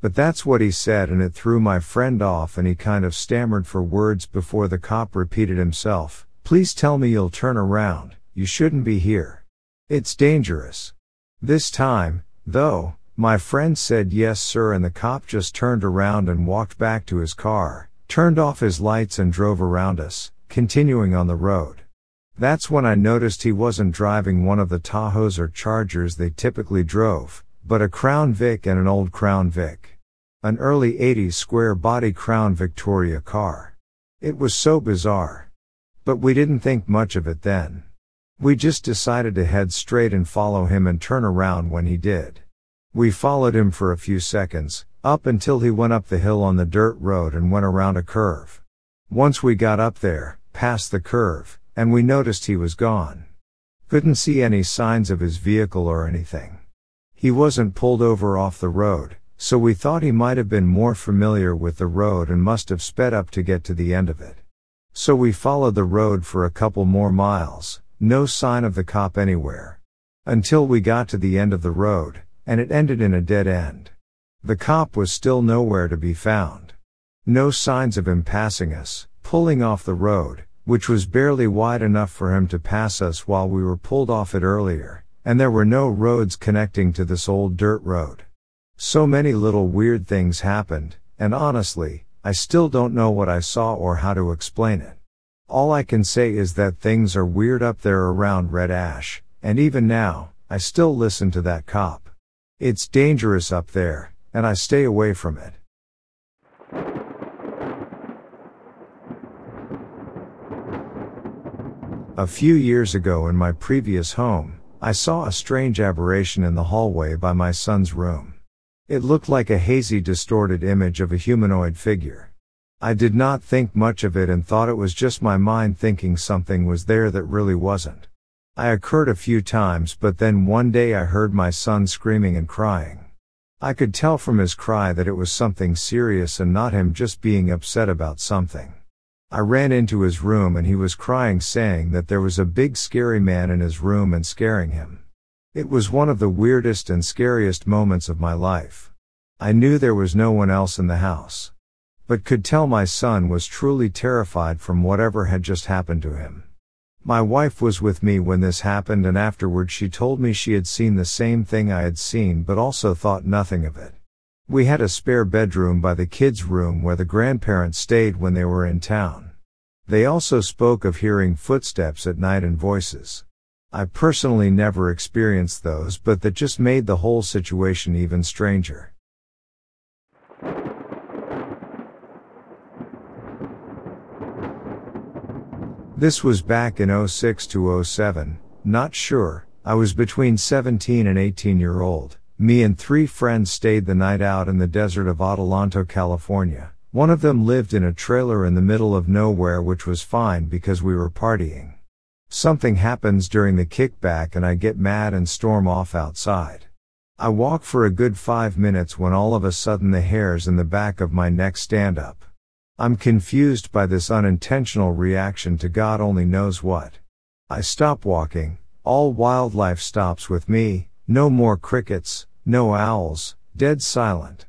But that's what he said and it threw my friend off and he kind of stammered for words before the cop repeated himself, Please tell me you'll turn around, you shouldn't be here. It's dangerous. This time, though, my friend said yes sir and the cop just turned around and walked back to his car, turned off his lights and drove around us, continuing on the road. That's when I noticed he wasn't driving one of the Tahoes or Chargers they typically drove, but a Crown Vic and an old Crown Vic. An early 80s square body Crown Victoria car. It was so bizarre. But we didn't think much of it then. We just decided to head straight and follow him and turn around when he did. We followed him for a few seconds, up until he went up the hill on the dirt road and went around a curve. Once we got up there, past the curve, and we noticed he was gone. Couldn't see any signs of his vehicle or anything. He wasn't pulled over off the road, so we thought he might have been more familiar with the road and must have sped up to get to the end of it. So we followed the road for a couple more miles, no sign of the cop anywhere. Until we got to the end of the road, and it ended in a dead end. The cop was still nowhere to be found. No signs of him passing us, pulling off the road, which was barely wide enough for him to pass us while we were pulled off it earlier, and there were no roads connecting to this old dirt road. So many little weird things happened, and honestly, I still don't know what I saw or how to explain it. All I can say is that things are weird up there around Red Ash, and even now, I still listen to that cop. It's dangerous up there, and I stay away from it. A few years ago in my previous home, I saw a strange aberration in the hallway by my son's room. It looked like a hazy distorted image of a humanoid figure. I did not think much of it and thought it was just my mind thinking something was there that really wasn't. I occurred a few times but then one day I heard my son screaming and crying. I could tell from his cry that it was something serious and not him just being upset about something. I ran into his room and he was crying saying that there was a big scary man in his room and scaring him. It was one of the weirdest and scariest moments of my life. I knew there was no one else in the house. But could tell my son was truly terrified from whatever had just happened to him. My wife was with me when this happened and afterward she told me she had seen the same thing I had seen but also thought nothing of it. We had a spare bedroom by the kids' room where the grandparents stayed when they were in town. They also spoke of hearing footsteps at night and voices. I personally never experienced those, but that just made the whole situation even stranger. This was back in 06 to 07, not sure, I was between 17 and 18 year old. Me and three friends stayed the night out in the desert of Adelanto, California. One of them lived in a trailer in the middle of nowhere which was fine because we were partying. Something happens during the kickback and I get mad and storm off outside. I walk for a good five minutes when all of a sudden the hairs in the back of my neck stand up. I'm confused by this unintentional reaction to God only knows what. I stop walking, all wildlife stops with me, no more crickets, no owls, dead silent.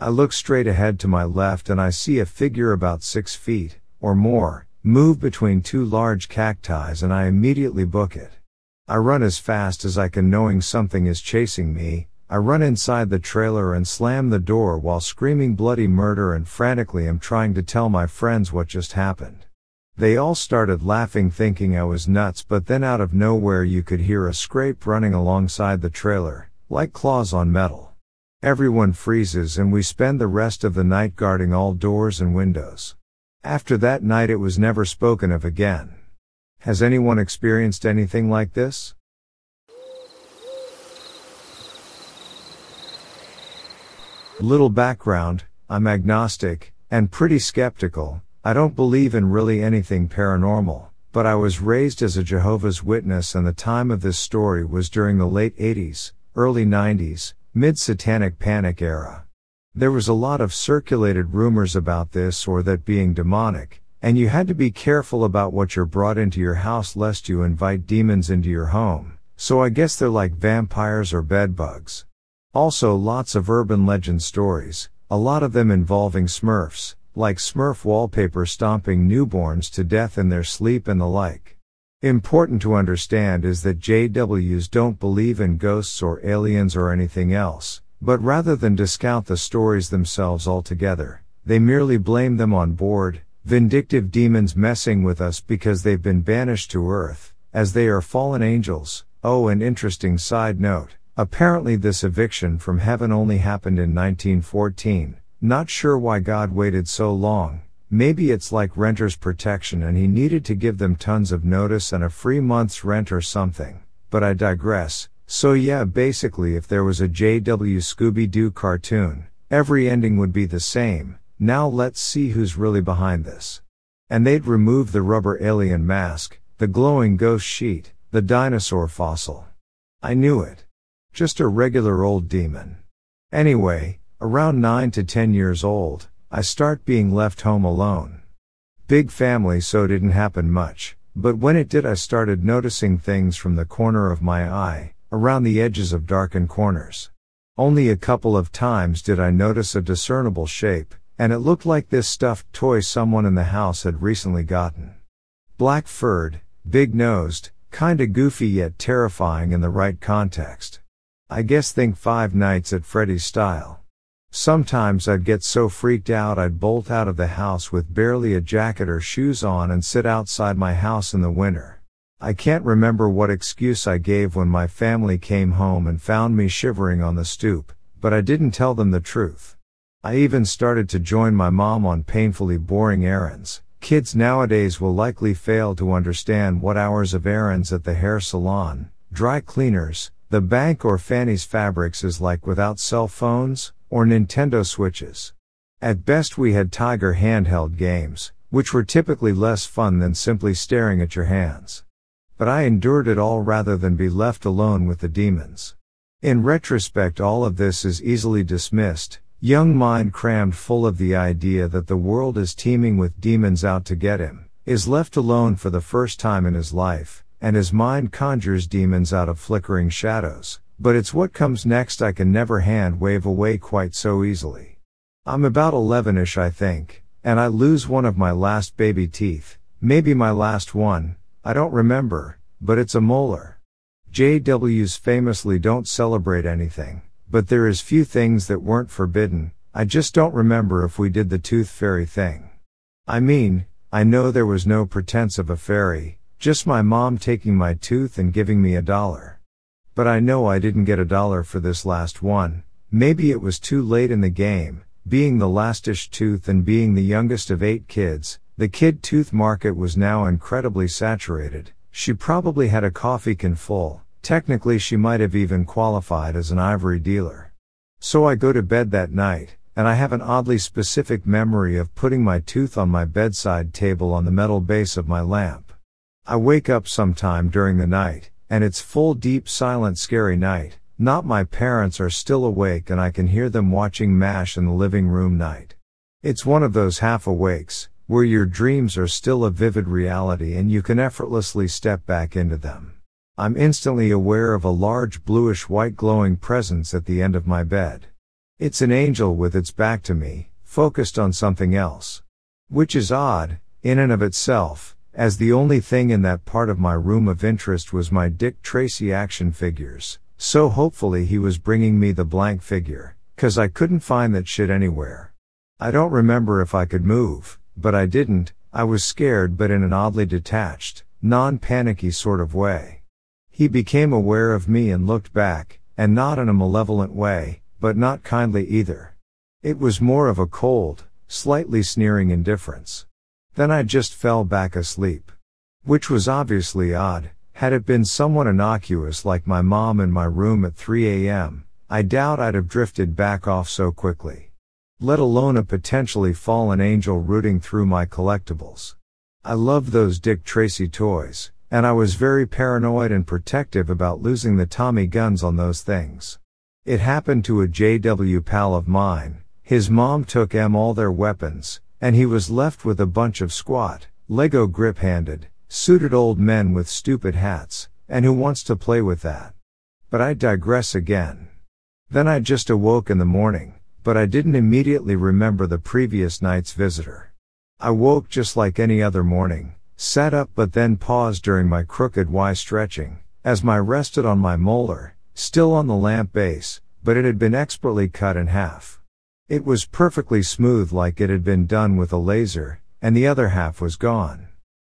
I look straight ahead to my left and I see a figure about six feet, or more, move between two large cacti and I immediately book it. I run as fast as I can knowing something is chasing me, I run inside the trailer and slam the door while screaming bloody murder and frantically am trying to tell my friends what just happened. They all started laughing thinking I was nuts but then out of nowhere you could hear a scrape running alongside the trailer, like claws on metal. Everyone freezes and we spend the rest of the night guarding all doors and windows. After that night it was never spoken of again. Has anyone experienced anything like this? Little background, I'm agnostic, and pretty skeptical, I don't believe in really anything paranormal, but I was raised as a Jehovah's Witness and the time of this story was during the late 80s, early 90s, mid satanic panic era. There was a lot of circulated rumors about this or that being demonic, and you had to be careful about what you're brought into your house lest you invite demons into your home. So I guess they're like vampires or bedbugs. Also lots of urban legend stories, a lot of them involving smurfs, like Smurf wallpaper stomping newborns to death in their sleep and the like. Important to understand is that JWs don't believe in ghosts or aliens or anything else, but rather than discount the stories themselves altogether, they merely blame them on bored, vindictive demons messing with us because they've been banished to earth, as they are fallen angels. Oh, an interesting side note. Apparently this eviction from heaven only happened in 1914, not sure why God waited so long. Maybe it's like renter's protection and he needed to give them tons of notice and a free month's rent or something. But I digress. So yeah, basically if there was a JW Scooby-Doo cartoon, every ending would be the same. Now let's see who's really behind this. And they'd remove the rubber alien mask, the glowing ghost sheet, the dinosaur fossil. I knew it. Just a regular old demon. Anyway, Around 9 to 10 years old, I start being left home alone. Big family so didn't happen much, but when it did I started noticing things from the corner of my eye, around the edges of darkened corners. Only a couple of times did I notice a discernible shape, and it looked like this stuffed toy someone in the house had recently gotten. Black furred, big nosed, kinda goofy yet terrifying in the right context. I guess think Five Nights at Freddy's style. Sometimes I'd get so freaked out I'd bolt out of the house with barely a jacket or shoes on and sit outside my house in the winter. I can't remember what excuse I gave when my family came home and found me shivering on the stoop, but I didn't tell them the truth. I even started to join my mom on painfully boring errands. Kids nowadays will likely fail to understand what hours of errands at the hair salon, dry cleaners, the bank or Fanny's Fabrics is like without cell phones or Nintendo Switches. At best we had Tiger handheld games, which were typically less fun than simply staring at your hands. But I endured it all rather than be left alone with the demons. In retrospect all of this is easily dismissed, young mind crammed full of the idea that the world is teeming with demons out to get him, is left alone for the first time in his life, and his mind conjures demons out of flickering shadows, but it's what comes next I can never hand wave away quite so easily. I'm about 11ish I think, and I lose one of my last baby teeth, maybe my last one, I don't remember, but it's a molar. JWs famously don't celebrate anything, but there is few things that weren't forbidden, I just don't remember if we did the tooth fairy thing. I mean, I know there was no pretense of a fairy, just my mom taking my tooth and giving me a dollar. But I know I didn't get a dollar for this last one. Maybe it was too late in the game, being the lastish tooth and being the youngest of eight kids, the kid tooth market was now incredibly saturated. She probably had a coffee can full. Technically she might have even qualified as an ivory dealer. So I go to bed that night, and I have an oddly specific memory of putting my tooth on my bedside table on the metal base of my lamp. I wake up sometime during the night, and it's full deep silent scary night. Not my parents are still awake and I can hear them watching MASH in the living room night. It's one of those half awakes, where your dreams are still a vivid reality and you can effortlessly step back into them. I'm instantly aware of a large bluish white glowing presence at the end of my bed. It's an angel with its back to me, focused on something else. Which is odd, in and of itself, as the only thing in that part of my room of interest was my Dick Tracy action figures, so hopefully he was bringing me the blank figure, cause I couldn't find that shit anywhere. I don't remember if I could move, but I didn't, I was scared but in an oddly detached, non-panicky sort of way. He became aware of me and looked back, and not in a malevolent way, but not kindly either. It was more of a cold, slightly sneering indifference. Then I just fell back asleep. Which was obviously odd, had it been someone innocuous like my mom in my room at 3 a.m., I doubt I'd have drifted back off so quickly. Let alone a potentially fallen angel rooting through my collectibles. I loved those Dick Tracy toys, and I was very paranoid and protective about losing the Tommy guns on those things. It happened to a JW pal of mine, his mom took M all their weapons, and he was left with a bunch of squat, Lego grip handed, suited old men with stupid hats, and who wants to play with that? But I digress again. Then I just awoke in the morning, but I didn't immediately remember the previous night's visitor. I woke just like any other morning, sat up but then paused during my crooked Y stretching, as my rested on my molar, still on the lamp base, but it had been expertly cut in half. It was perfectly smooth like it had been done with a laser, and the other half was gone.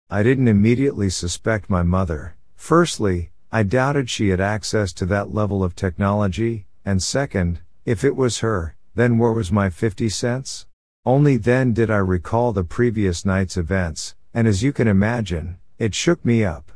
I didn't immediately suspect my mother. Firstly, I doubted she had access to that level of technology, and second, if it was her, then where was my 50 cents? Only then did I recall the previous night's events, and as you can imagine, it shook me up.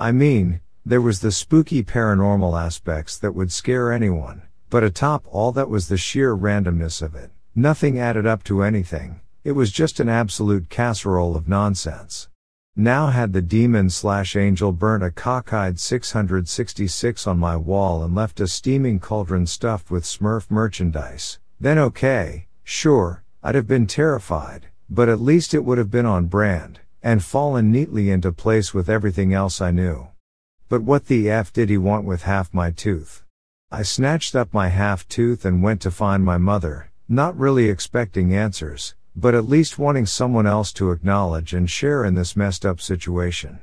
I mean, there was the spooky paranormal aspects that would scare anyone. But atop all that was the sheer randomness of it. Nothing added up to anything. It was just an absolute casserole of nonsense. Now had the demon slash angel burnt a cockeyed 666 on my wall and left a steaming cauldron stuffed with smurf merchandise, then okay, sure, I'd have been terrified, but at least it would have been on brand, and fallen neatly into place with everything else I knew. But what the F did he want with half my tooth? I snatched up my half tooth and went to find my mother, not really expecting answers, but at least wanting someone else to acknowledge and share in this messed up situation.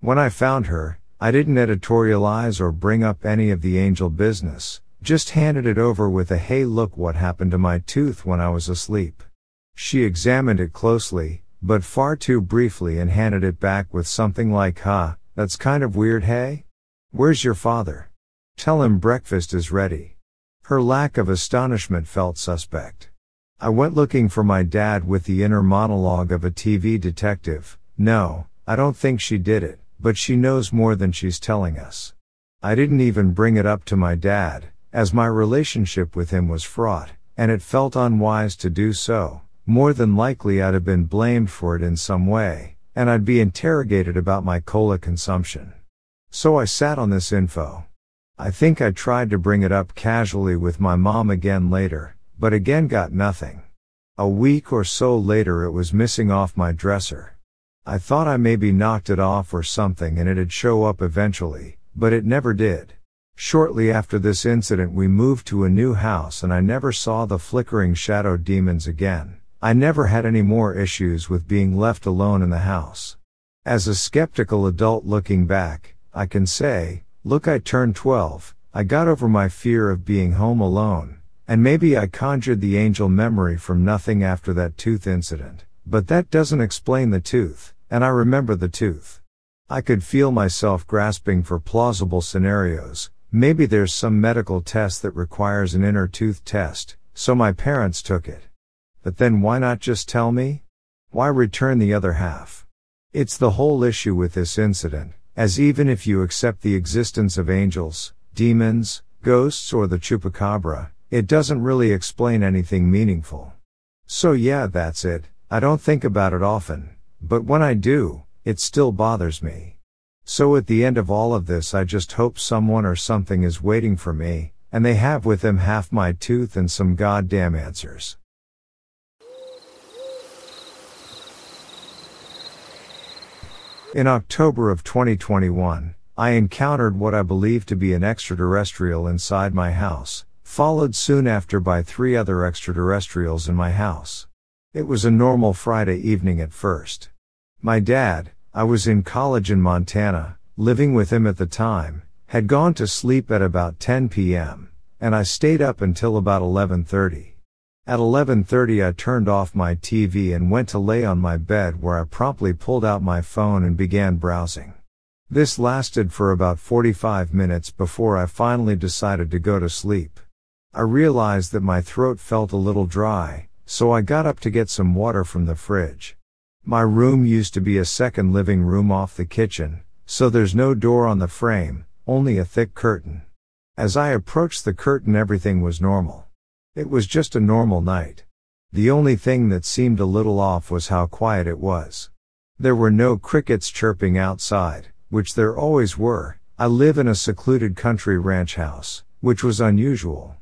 When I found her, I didn't editorialize or bring up any of the angel business, just handed it over with a hey look what happened to my tooth when I was asleep. She examined it closely, but far too briefly and handed it back with something like, huh, That's kind of weird, hey? Where's your father? Tell him breakfast is ready. Her lack of astonishment felt suspect. I went looking for my dad with the inner monologue of a TV detective. No, I don't think she did it, but she knows more than she's telling us. I didn't even bring it up to my dad, as my relationship with him was fraught, and it felt unwise to do so. More than likely I'd have been blamed for it in some way, and I'd be interrogated about my cola consumption. So I sat on this info. I think I tried to bring it up casually with my mom again later, but again got nothing. A week or so later it was missing off my dresser. I thought I maybe knocked it off or something and it'd show up eventually, but it never did. Shortly after this incident we moved to a new house and I never saw the flickering shadow demons again. I never had any more issues with being left alone in the house. As a skeptical adult looking back, I can say, look I turned 12, I got over my fear of being home alone, and maybe I conjured the angel memory from nothing after that tooth incident. But that doesn't explain the tooth, and I remember the tooth. I could feel myself grasping for plausible scenarios. Maybe there's some medical test that requires an inner tooth test, so my parents took it. But then why not just tell me? Why return the other half? It's the whole issue with this incident, as even if you accept the existence of angels, demons, ghosts or the chupacabra, it doesn't really explain anything meaningful. So yeah, that's it. I don't think about it often, but when I do, it still bothers me. So at the end of all of this, I just hope someone or something is waiting for me, and they have with them half my tooth and some goddamn answers. In October of 2021, I encountered what I believe to be an extraterrestrial inside my house, followed soon after by three other extraterrestrials in my house. It was a normal Friday evening at first. My dad, I was in college in Montana, living with him at the time, had gone to sleep at about 10 p.m., and I stayed up until about 11:30. At 11:30 I turned off my TV and went to lay on my bed where I promptly pulled out my phone and began browsing. This lasted for about 45 minutes before I finally decided to go to sleep. I realized that my throat felt a little dry, so I got up to get some water from the fridge. My room used to be a second living room off the kitchen, so there's no door on the frame, only a thick curtain. As I approached the curtain everything was normal. It was just a normal night. The only thing that seemed a little off was how quiet it was. There were no crickets chirping outside, which there always were. I live in a secluded country ranch house, which was unusual.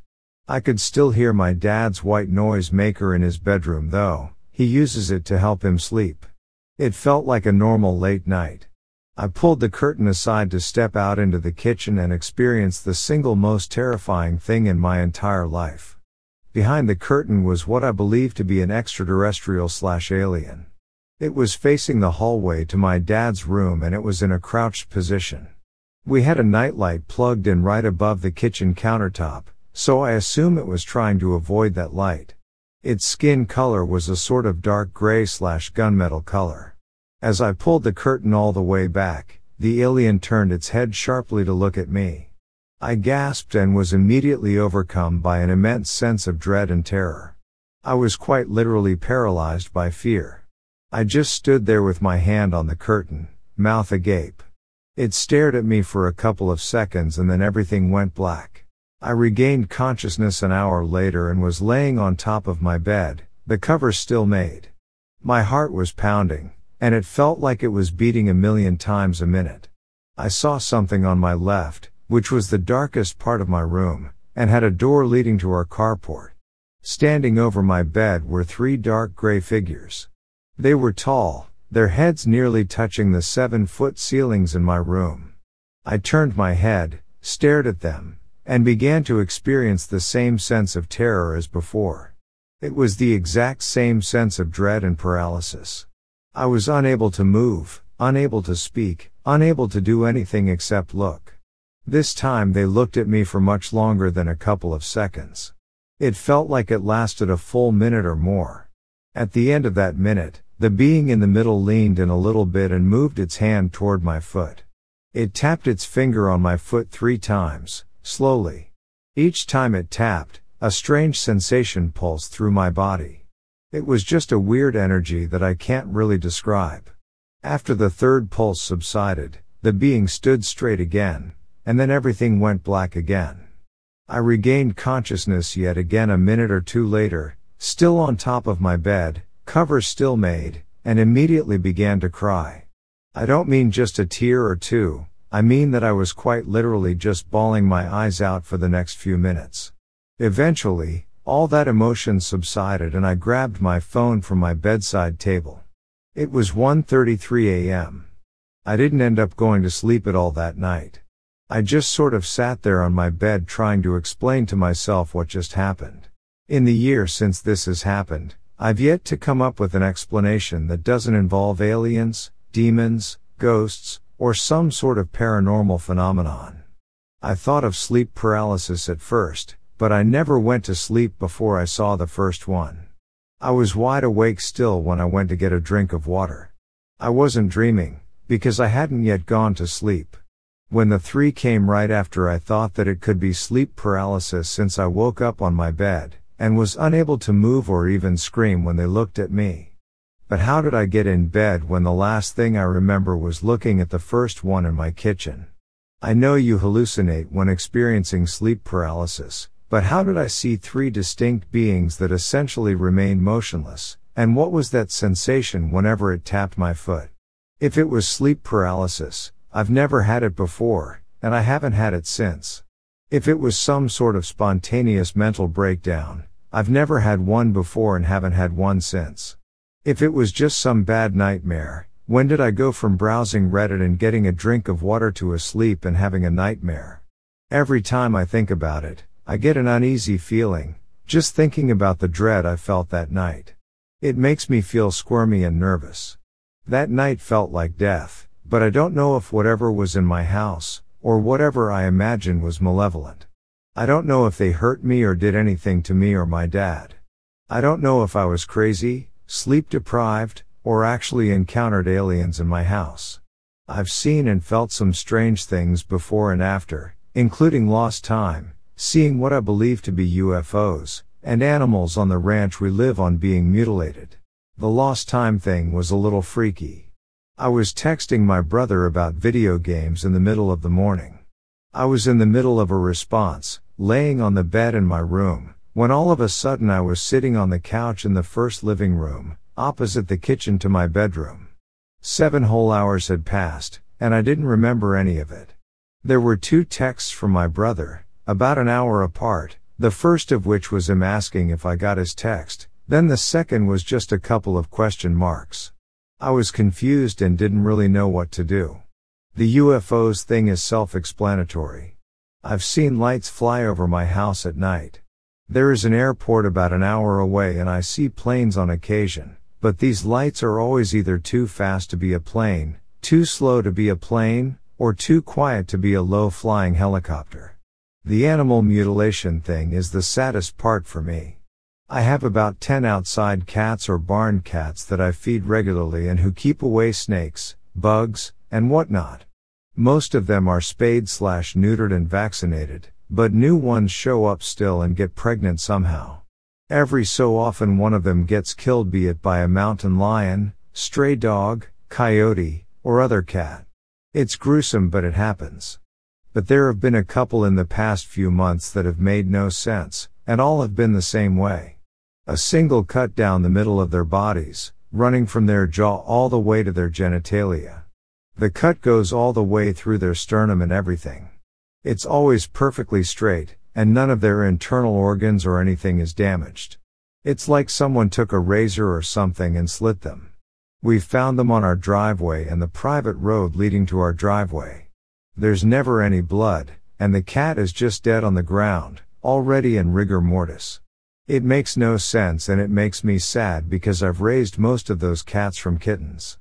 I could still hear my dad's white noise maker in his bedroom though, he uses it to help him sleep. It felt like a normal late night. I pulled the curtain aside to step out into the kitchen and experience the single most terrifying thing in my entire life. Behind the curtain was what I believed to be an extraterrestrial slash alien. It was facing the hallway to my dad's room and it was in a crouched position. We had a nightlight plugged in right above the kitchen countertop, so I assume it was trying to avoid that light. Its skin color was a sort of dark gray slash gunmetal color. As I pulled the curtain all the way back, the alien turned its head sharply to look at me. I gasped and was immediately overcome by an immense sense of dread and terror. I was quite literally paralyzed by fear. I just stood there with my hand on the curtain, mouth agape. It stared at me for a couple of seconds and then everything went black. I regained consciousness an hour later and was laying on top of my bed, the covers still made. My heart was pounding, and it felt like it was beating a million times a minute. I saw something on my left, which was the darkest part of my room, and had a door leading to our carport. Standing over my bed were three dark gray figures. They were tall, their heads nearly touching the seven foot ceilings in my room. I turned my head, stared at them, and began to experience the same sense of terror as before. It was the exact same sense of dread and paralysis. I was unable to move, unable to speak, unable to do anything except look. This time they looked at me for much longer than a couple of seconds. It felt like it lasted a full minute or more. At the end of that minute, the being in the middle leaned in a little bit and moved its hand toward my foot. It tapped its finger on my foot three times, slowly. Each time it tapped, a strange sensation pulsed through my body. It was just a weird energy that I can't really describe. After the third pulse subsided, the being stood straight again, and then everything went black again. I regained consciousness yet again a minute or two later, still on top of my bed, covers still made, and immediately began to cry. I don't mean just a tear or two, I mean that I was quite literally just bawling my eyes out for the next few minutes. Eventually, all that emotion subsided and I grabbed my phone from my bedside table. It was 1.33 a.m. I didn't end up going to sleep at all that night. I just sort of sat there on my bed trying to explain to myself what just happened. In the year since this has happened, I've yet to come up with an explanation that doesn't involve aliens, demons, ghosts, or some sort of paranormal phenomenon. I thought of sleep paralysis at first, but I never went to sleep before I saw the first one. I was wide awake still when I went to get a drink of water. I wasn't dreaming, because I hadn't yet gone to sleep. When the three came right after I thought that it could be sleep paralysis since I woke up on my bed, and was unable to move or even scream when they looked at me. But how did I get in bed when the last thing I remember was looking at the first one in my kitchen? I know you hallucinate when experiencing sleep paralysis, but how did I see three distinct beings that essentially remained motionless, and what was that sensation whenever it tapped my foot? If it was sleep paralysis, I've never had it before, and I haven't had it since. If it was some sort of spontaneous mental breakdown, I've never had one before and haven't had one since. If it was just some bad nightmare, when did I go from browsing Reddit and getting a drink of water to asleep and having a nightmare? Every time I think about it, I get an uneasy feeling, just thinking about the dread I felt that night. It makes me feel squirmy and nervous. That night felt like death, but I don't know if whatever was in my house, or whatever I imagined was malevolent. I don't know if they hurt me or did anything to me or my dad. I don't know if I was crazy, sleep deprived, or actually encountered aliens in my house. I've seen and felt some strange things before and after, including lost time, seeing what I believe to be UFOs, and animals on the ranch we live on being mutilated. The lost time thing was a little freaky. I was texting my brother about video games in the middle of the morning. I was in the middle of a response, laying on the bed in my room, when all of a sudden I was sitting on the couch in the first living room, opposite the kitchen to my bedroom. Seven whole hours had passed, and I didn't remember any of it. There were two texts from my brother, about an hour apart, the first of which was him asking if I got his text, then the second was just a couple of question marks. I was confused and didn't really know what to do. The UFOs thing is self-explanatory. I've seen lights fly over my house at night. There is an airport about an hour away and I see planes on occasion, but these lights are always either too fast to be a plane, too slow to be a plane, or too quiet to be a low flying helicopter. The animal mutilation thing is the saddest part for me. I have about 10 outside cats or barn cats that I feed regularly and who keep away snakes, bugs, and whatnot. Most of them are spayed slash neutered and vaccinated, but new ones show up still and get pregnant somehow. Every so often one of them gets killed be it by a mountain lion, stray dog, coyote, or other cat. It's gruesome but it happens. But there have been a couple in the past few months that have made no sense, and all have been the same way. A single cut down the middle of their bodies, running from their jaw all the way to their genitalia. The cut goes all the way through their sternum and everything. It's always perfectly straight, and none of their internal organs or anything is damaged. It's like someone took a razor or something and slit them. We've found them on our driveway and the private road leading to our driveway. There's never any blood, and the cat is just dead on the ground, already in rigor mortis. It makes no sense and it makes me sad because I've raised most of those cats from kittens.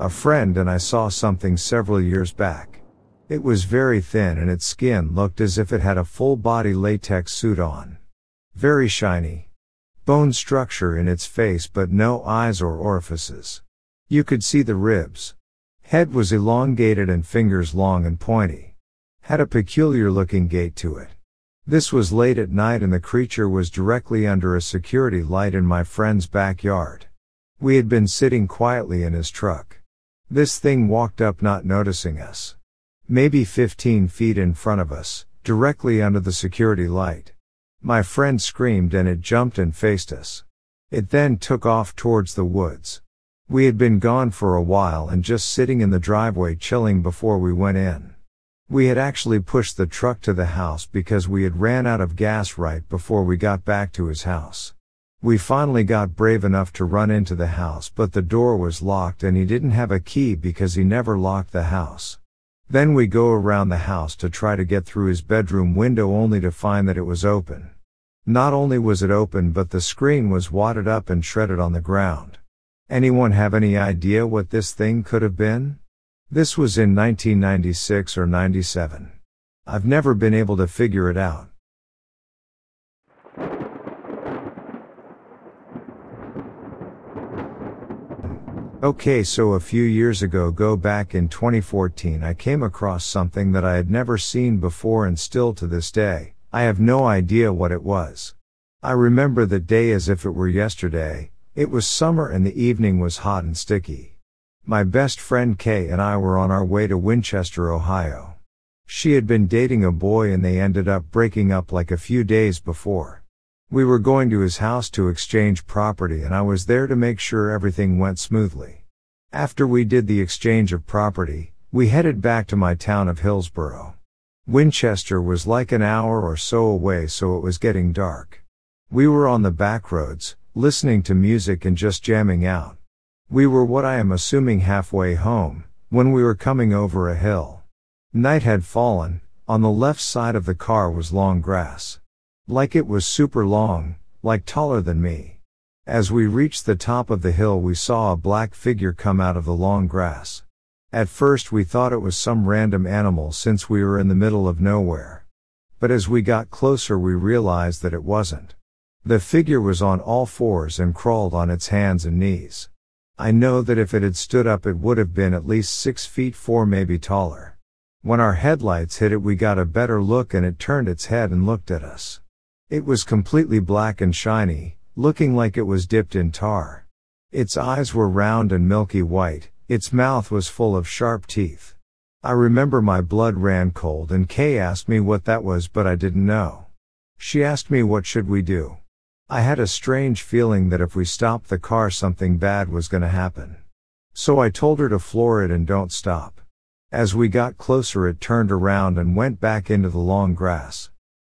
A friend and I saw something several years back. It was very thin and its skin looked as if it had a full body latex suit on. Very shiny. Bone structure in its face but no eyes or orifices. You could see the ribs. Head was elongated and fingers long and pointy. Had a peculiar looking gait to it. This was late at night and the creature was directly under a security light in my friend's backyard. We had been sitting quietly in his truck. This thing walked up not noticing us. Maybe 15 feet in front of us, directly under the security light. My friend screamed and it jumped and faced us. It then took off towards the woods. We had been gone for a while and just sitting in the driveway chilling before we went in. We had actually pushed the truck to the house because we had ran out of gas right before we got back to his house. We finally got brave enough to run into the house but the door was locked and he didn't have a key because he never locked the house. Then we go around the house to try to get through his bedroom window only to find that it was open. Not only was it open but the screen was wadded up and shredded on the ground. Anyone have any idea what this thing could have been? This was in 1996 or 97. I've never been able to figure it out. Okay, so a few years ago, go back in 2014, I came across something that I had never seen before and still to this day, I have no idea what it was. I remember the day as if it were yesterday, it was summer and the evening was hot and sticky. My best friend Kay and I were on our way to Winchester, Ohio. She had been dating a boy and they ended up breaking up like a few days before. We were going to his house to exchange property and I was there to make sure everything went smoothly. After we did the exchange of property, we headed back to my town of Hillsboro. Winchester was like an hour or so away so it was getting dark. We were on the back roads, listening to music and just jamming out. We were what I am assuming halfway home, when we were coming over a hill. Night had fallen, on the left side of the car was long grass. Like it was super long, like taller than me. As we reached the top of the hill we saw a black figure come out of the long grass. At first we thought it was some random animal since we were in the middle of nowhere. But as we got closer we realized that it wasn't. The figure was on all fours and crawled on its hands and knees. I know that if it had stood up it would have been at least six feet four maybe taller. When our headlights hit it we got a better look and it turned its head and looked at us. It was completely black and shiny, looking like it was dipped in tar. Its eyes were round and milky white, its mouth was full of sharp teeth. I remember my blood ran cold and Kay asked me what that was but I didn't know. She asked me what should we do. I had a strange feeling that if we stopped the car something bad was gonna happen. So I told her to floor it and don't stop. As we got closer it turned around and went back into the long grass.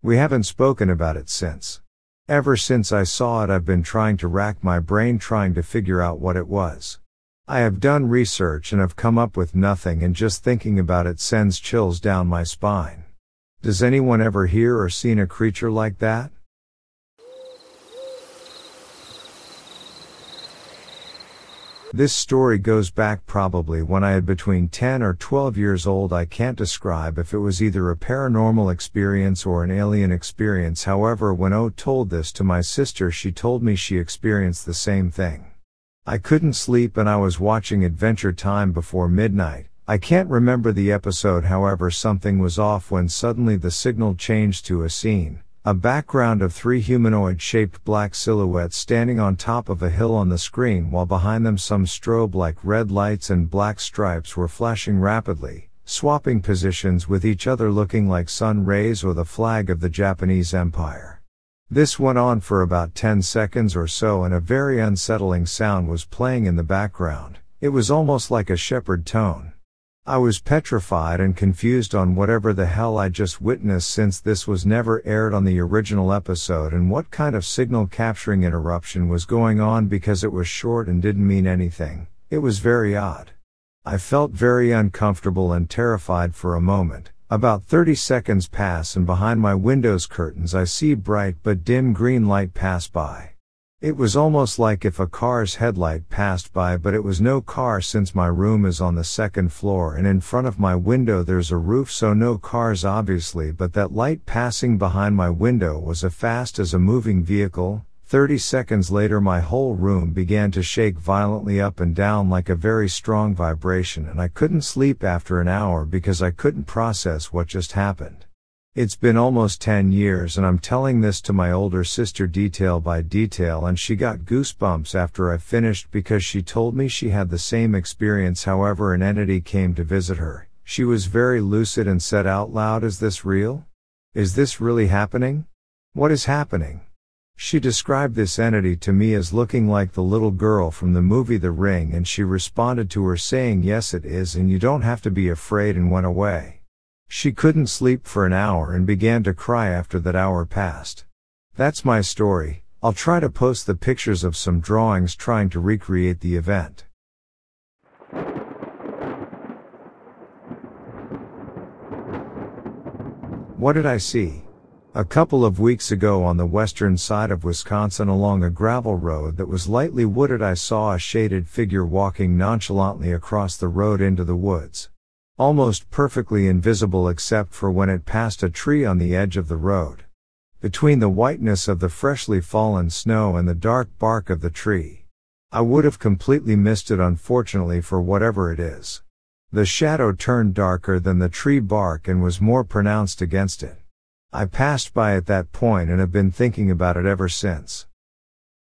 We haven't spoken about it since. Ever since I saw it, I've been trying to rack my brain trying to figure out what it was. I have done research and have come up with nothing, and just thinking about it sends chills down my spine. Does anyone ever hear or seen a creature like that? This story goes back probably when I had between 10 or 12 years old. I can't describe if it was either a paranormal experience or an alien experience. However, when O told this to my sister, she told me she experienced the same thing. I couldn't sleep and I was watching Adventure Time before midnight. I can't remember the episode, however, something was off when suddenly the signal changed to a scene. A background of three humanoid shaped black silhouettes standing on top of a hill on the screen while behind them some strobe like red lights and black stripes were flashing rapidly, swapping positions with each other looking like sun rays or the flag of the Japanese Empire. This went on for about 10 seconds or so and a very unsettling sound was playing in the background. It was almost like a Shepard tone. I was petrified and confused on whatever the hell I just witnessed since this was never aired on the original episode and what kind of signal capturing interruption was going on because it was short and didn't mean anything. It was very odd. I felt very uncomfortable and terrified for a moment. About 30 seconds pass and behind my window's curtains I see bright but dim green light pass by. It was almost like if a car's headlight passed by, but it was no car since my room is on the second floor and in front of my window there's a roof, so no cars obviously, but that light passing behind my window was as fast as a moving vehicle, Thirty seconds later, my whole room began to shake violently up and down like a very strong vibration, and I couldn't sleep after an hour because I couldn't process what just happened. It's been almost 10 years and I'm telling this to my older sister detail by detail and she got goosebumps after I finished because she told me she had the same experience however an entity came to visit her. She was very lucid and said out loud, is this real? Is this really happening? What is happening? She described this entity to me as looking like the little girl from the movie The Ring and she responded to her saying yes it is and you don't have to be afraid and went away. She couldn't sleep for an hour and began to cry after that hour passed. That's my story. I'll try to post the pictures of some drawings trying to recreate the event. What did I see? A couple of weeks ago on the western side of Wisconsin along a gravel road that was lightly wooded I saw a shaded figure walking nonchalantly across the road into the woods. Almost perfectly invisible except for when it passed a tree on the edge of the road. Between the whiteness of the freshly fallen snow and the dark bark of the tree. I would have completely missed it unfortunately for whatever it is. The shadow turned darker than the tree bark and was more pronounced against it. I passed by at that point and have been thinking about it ever since.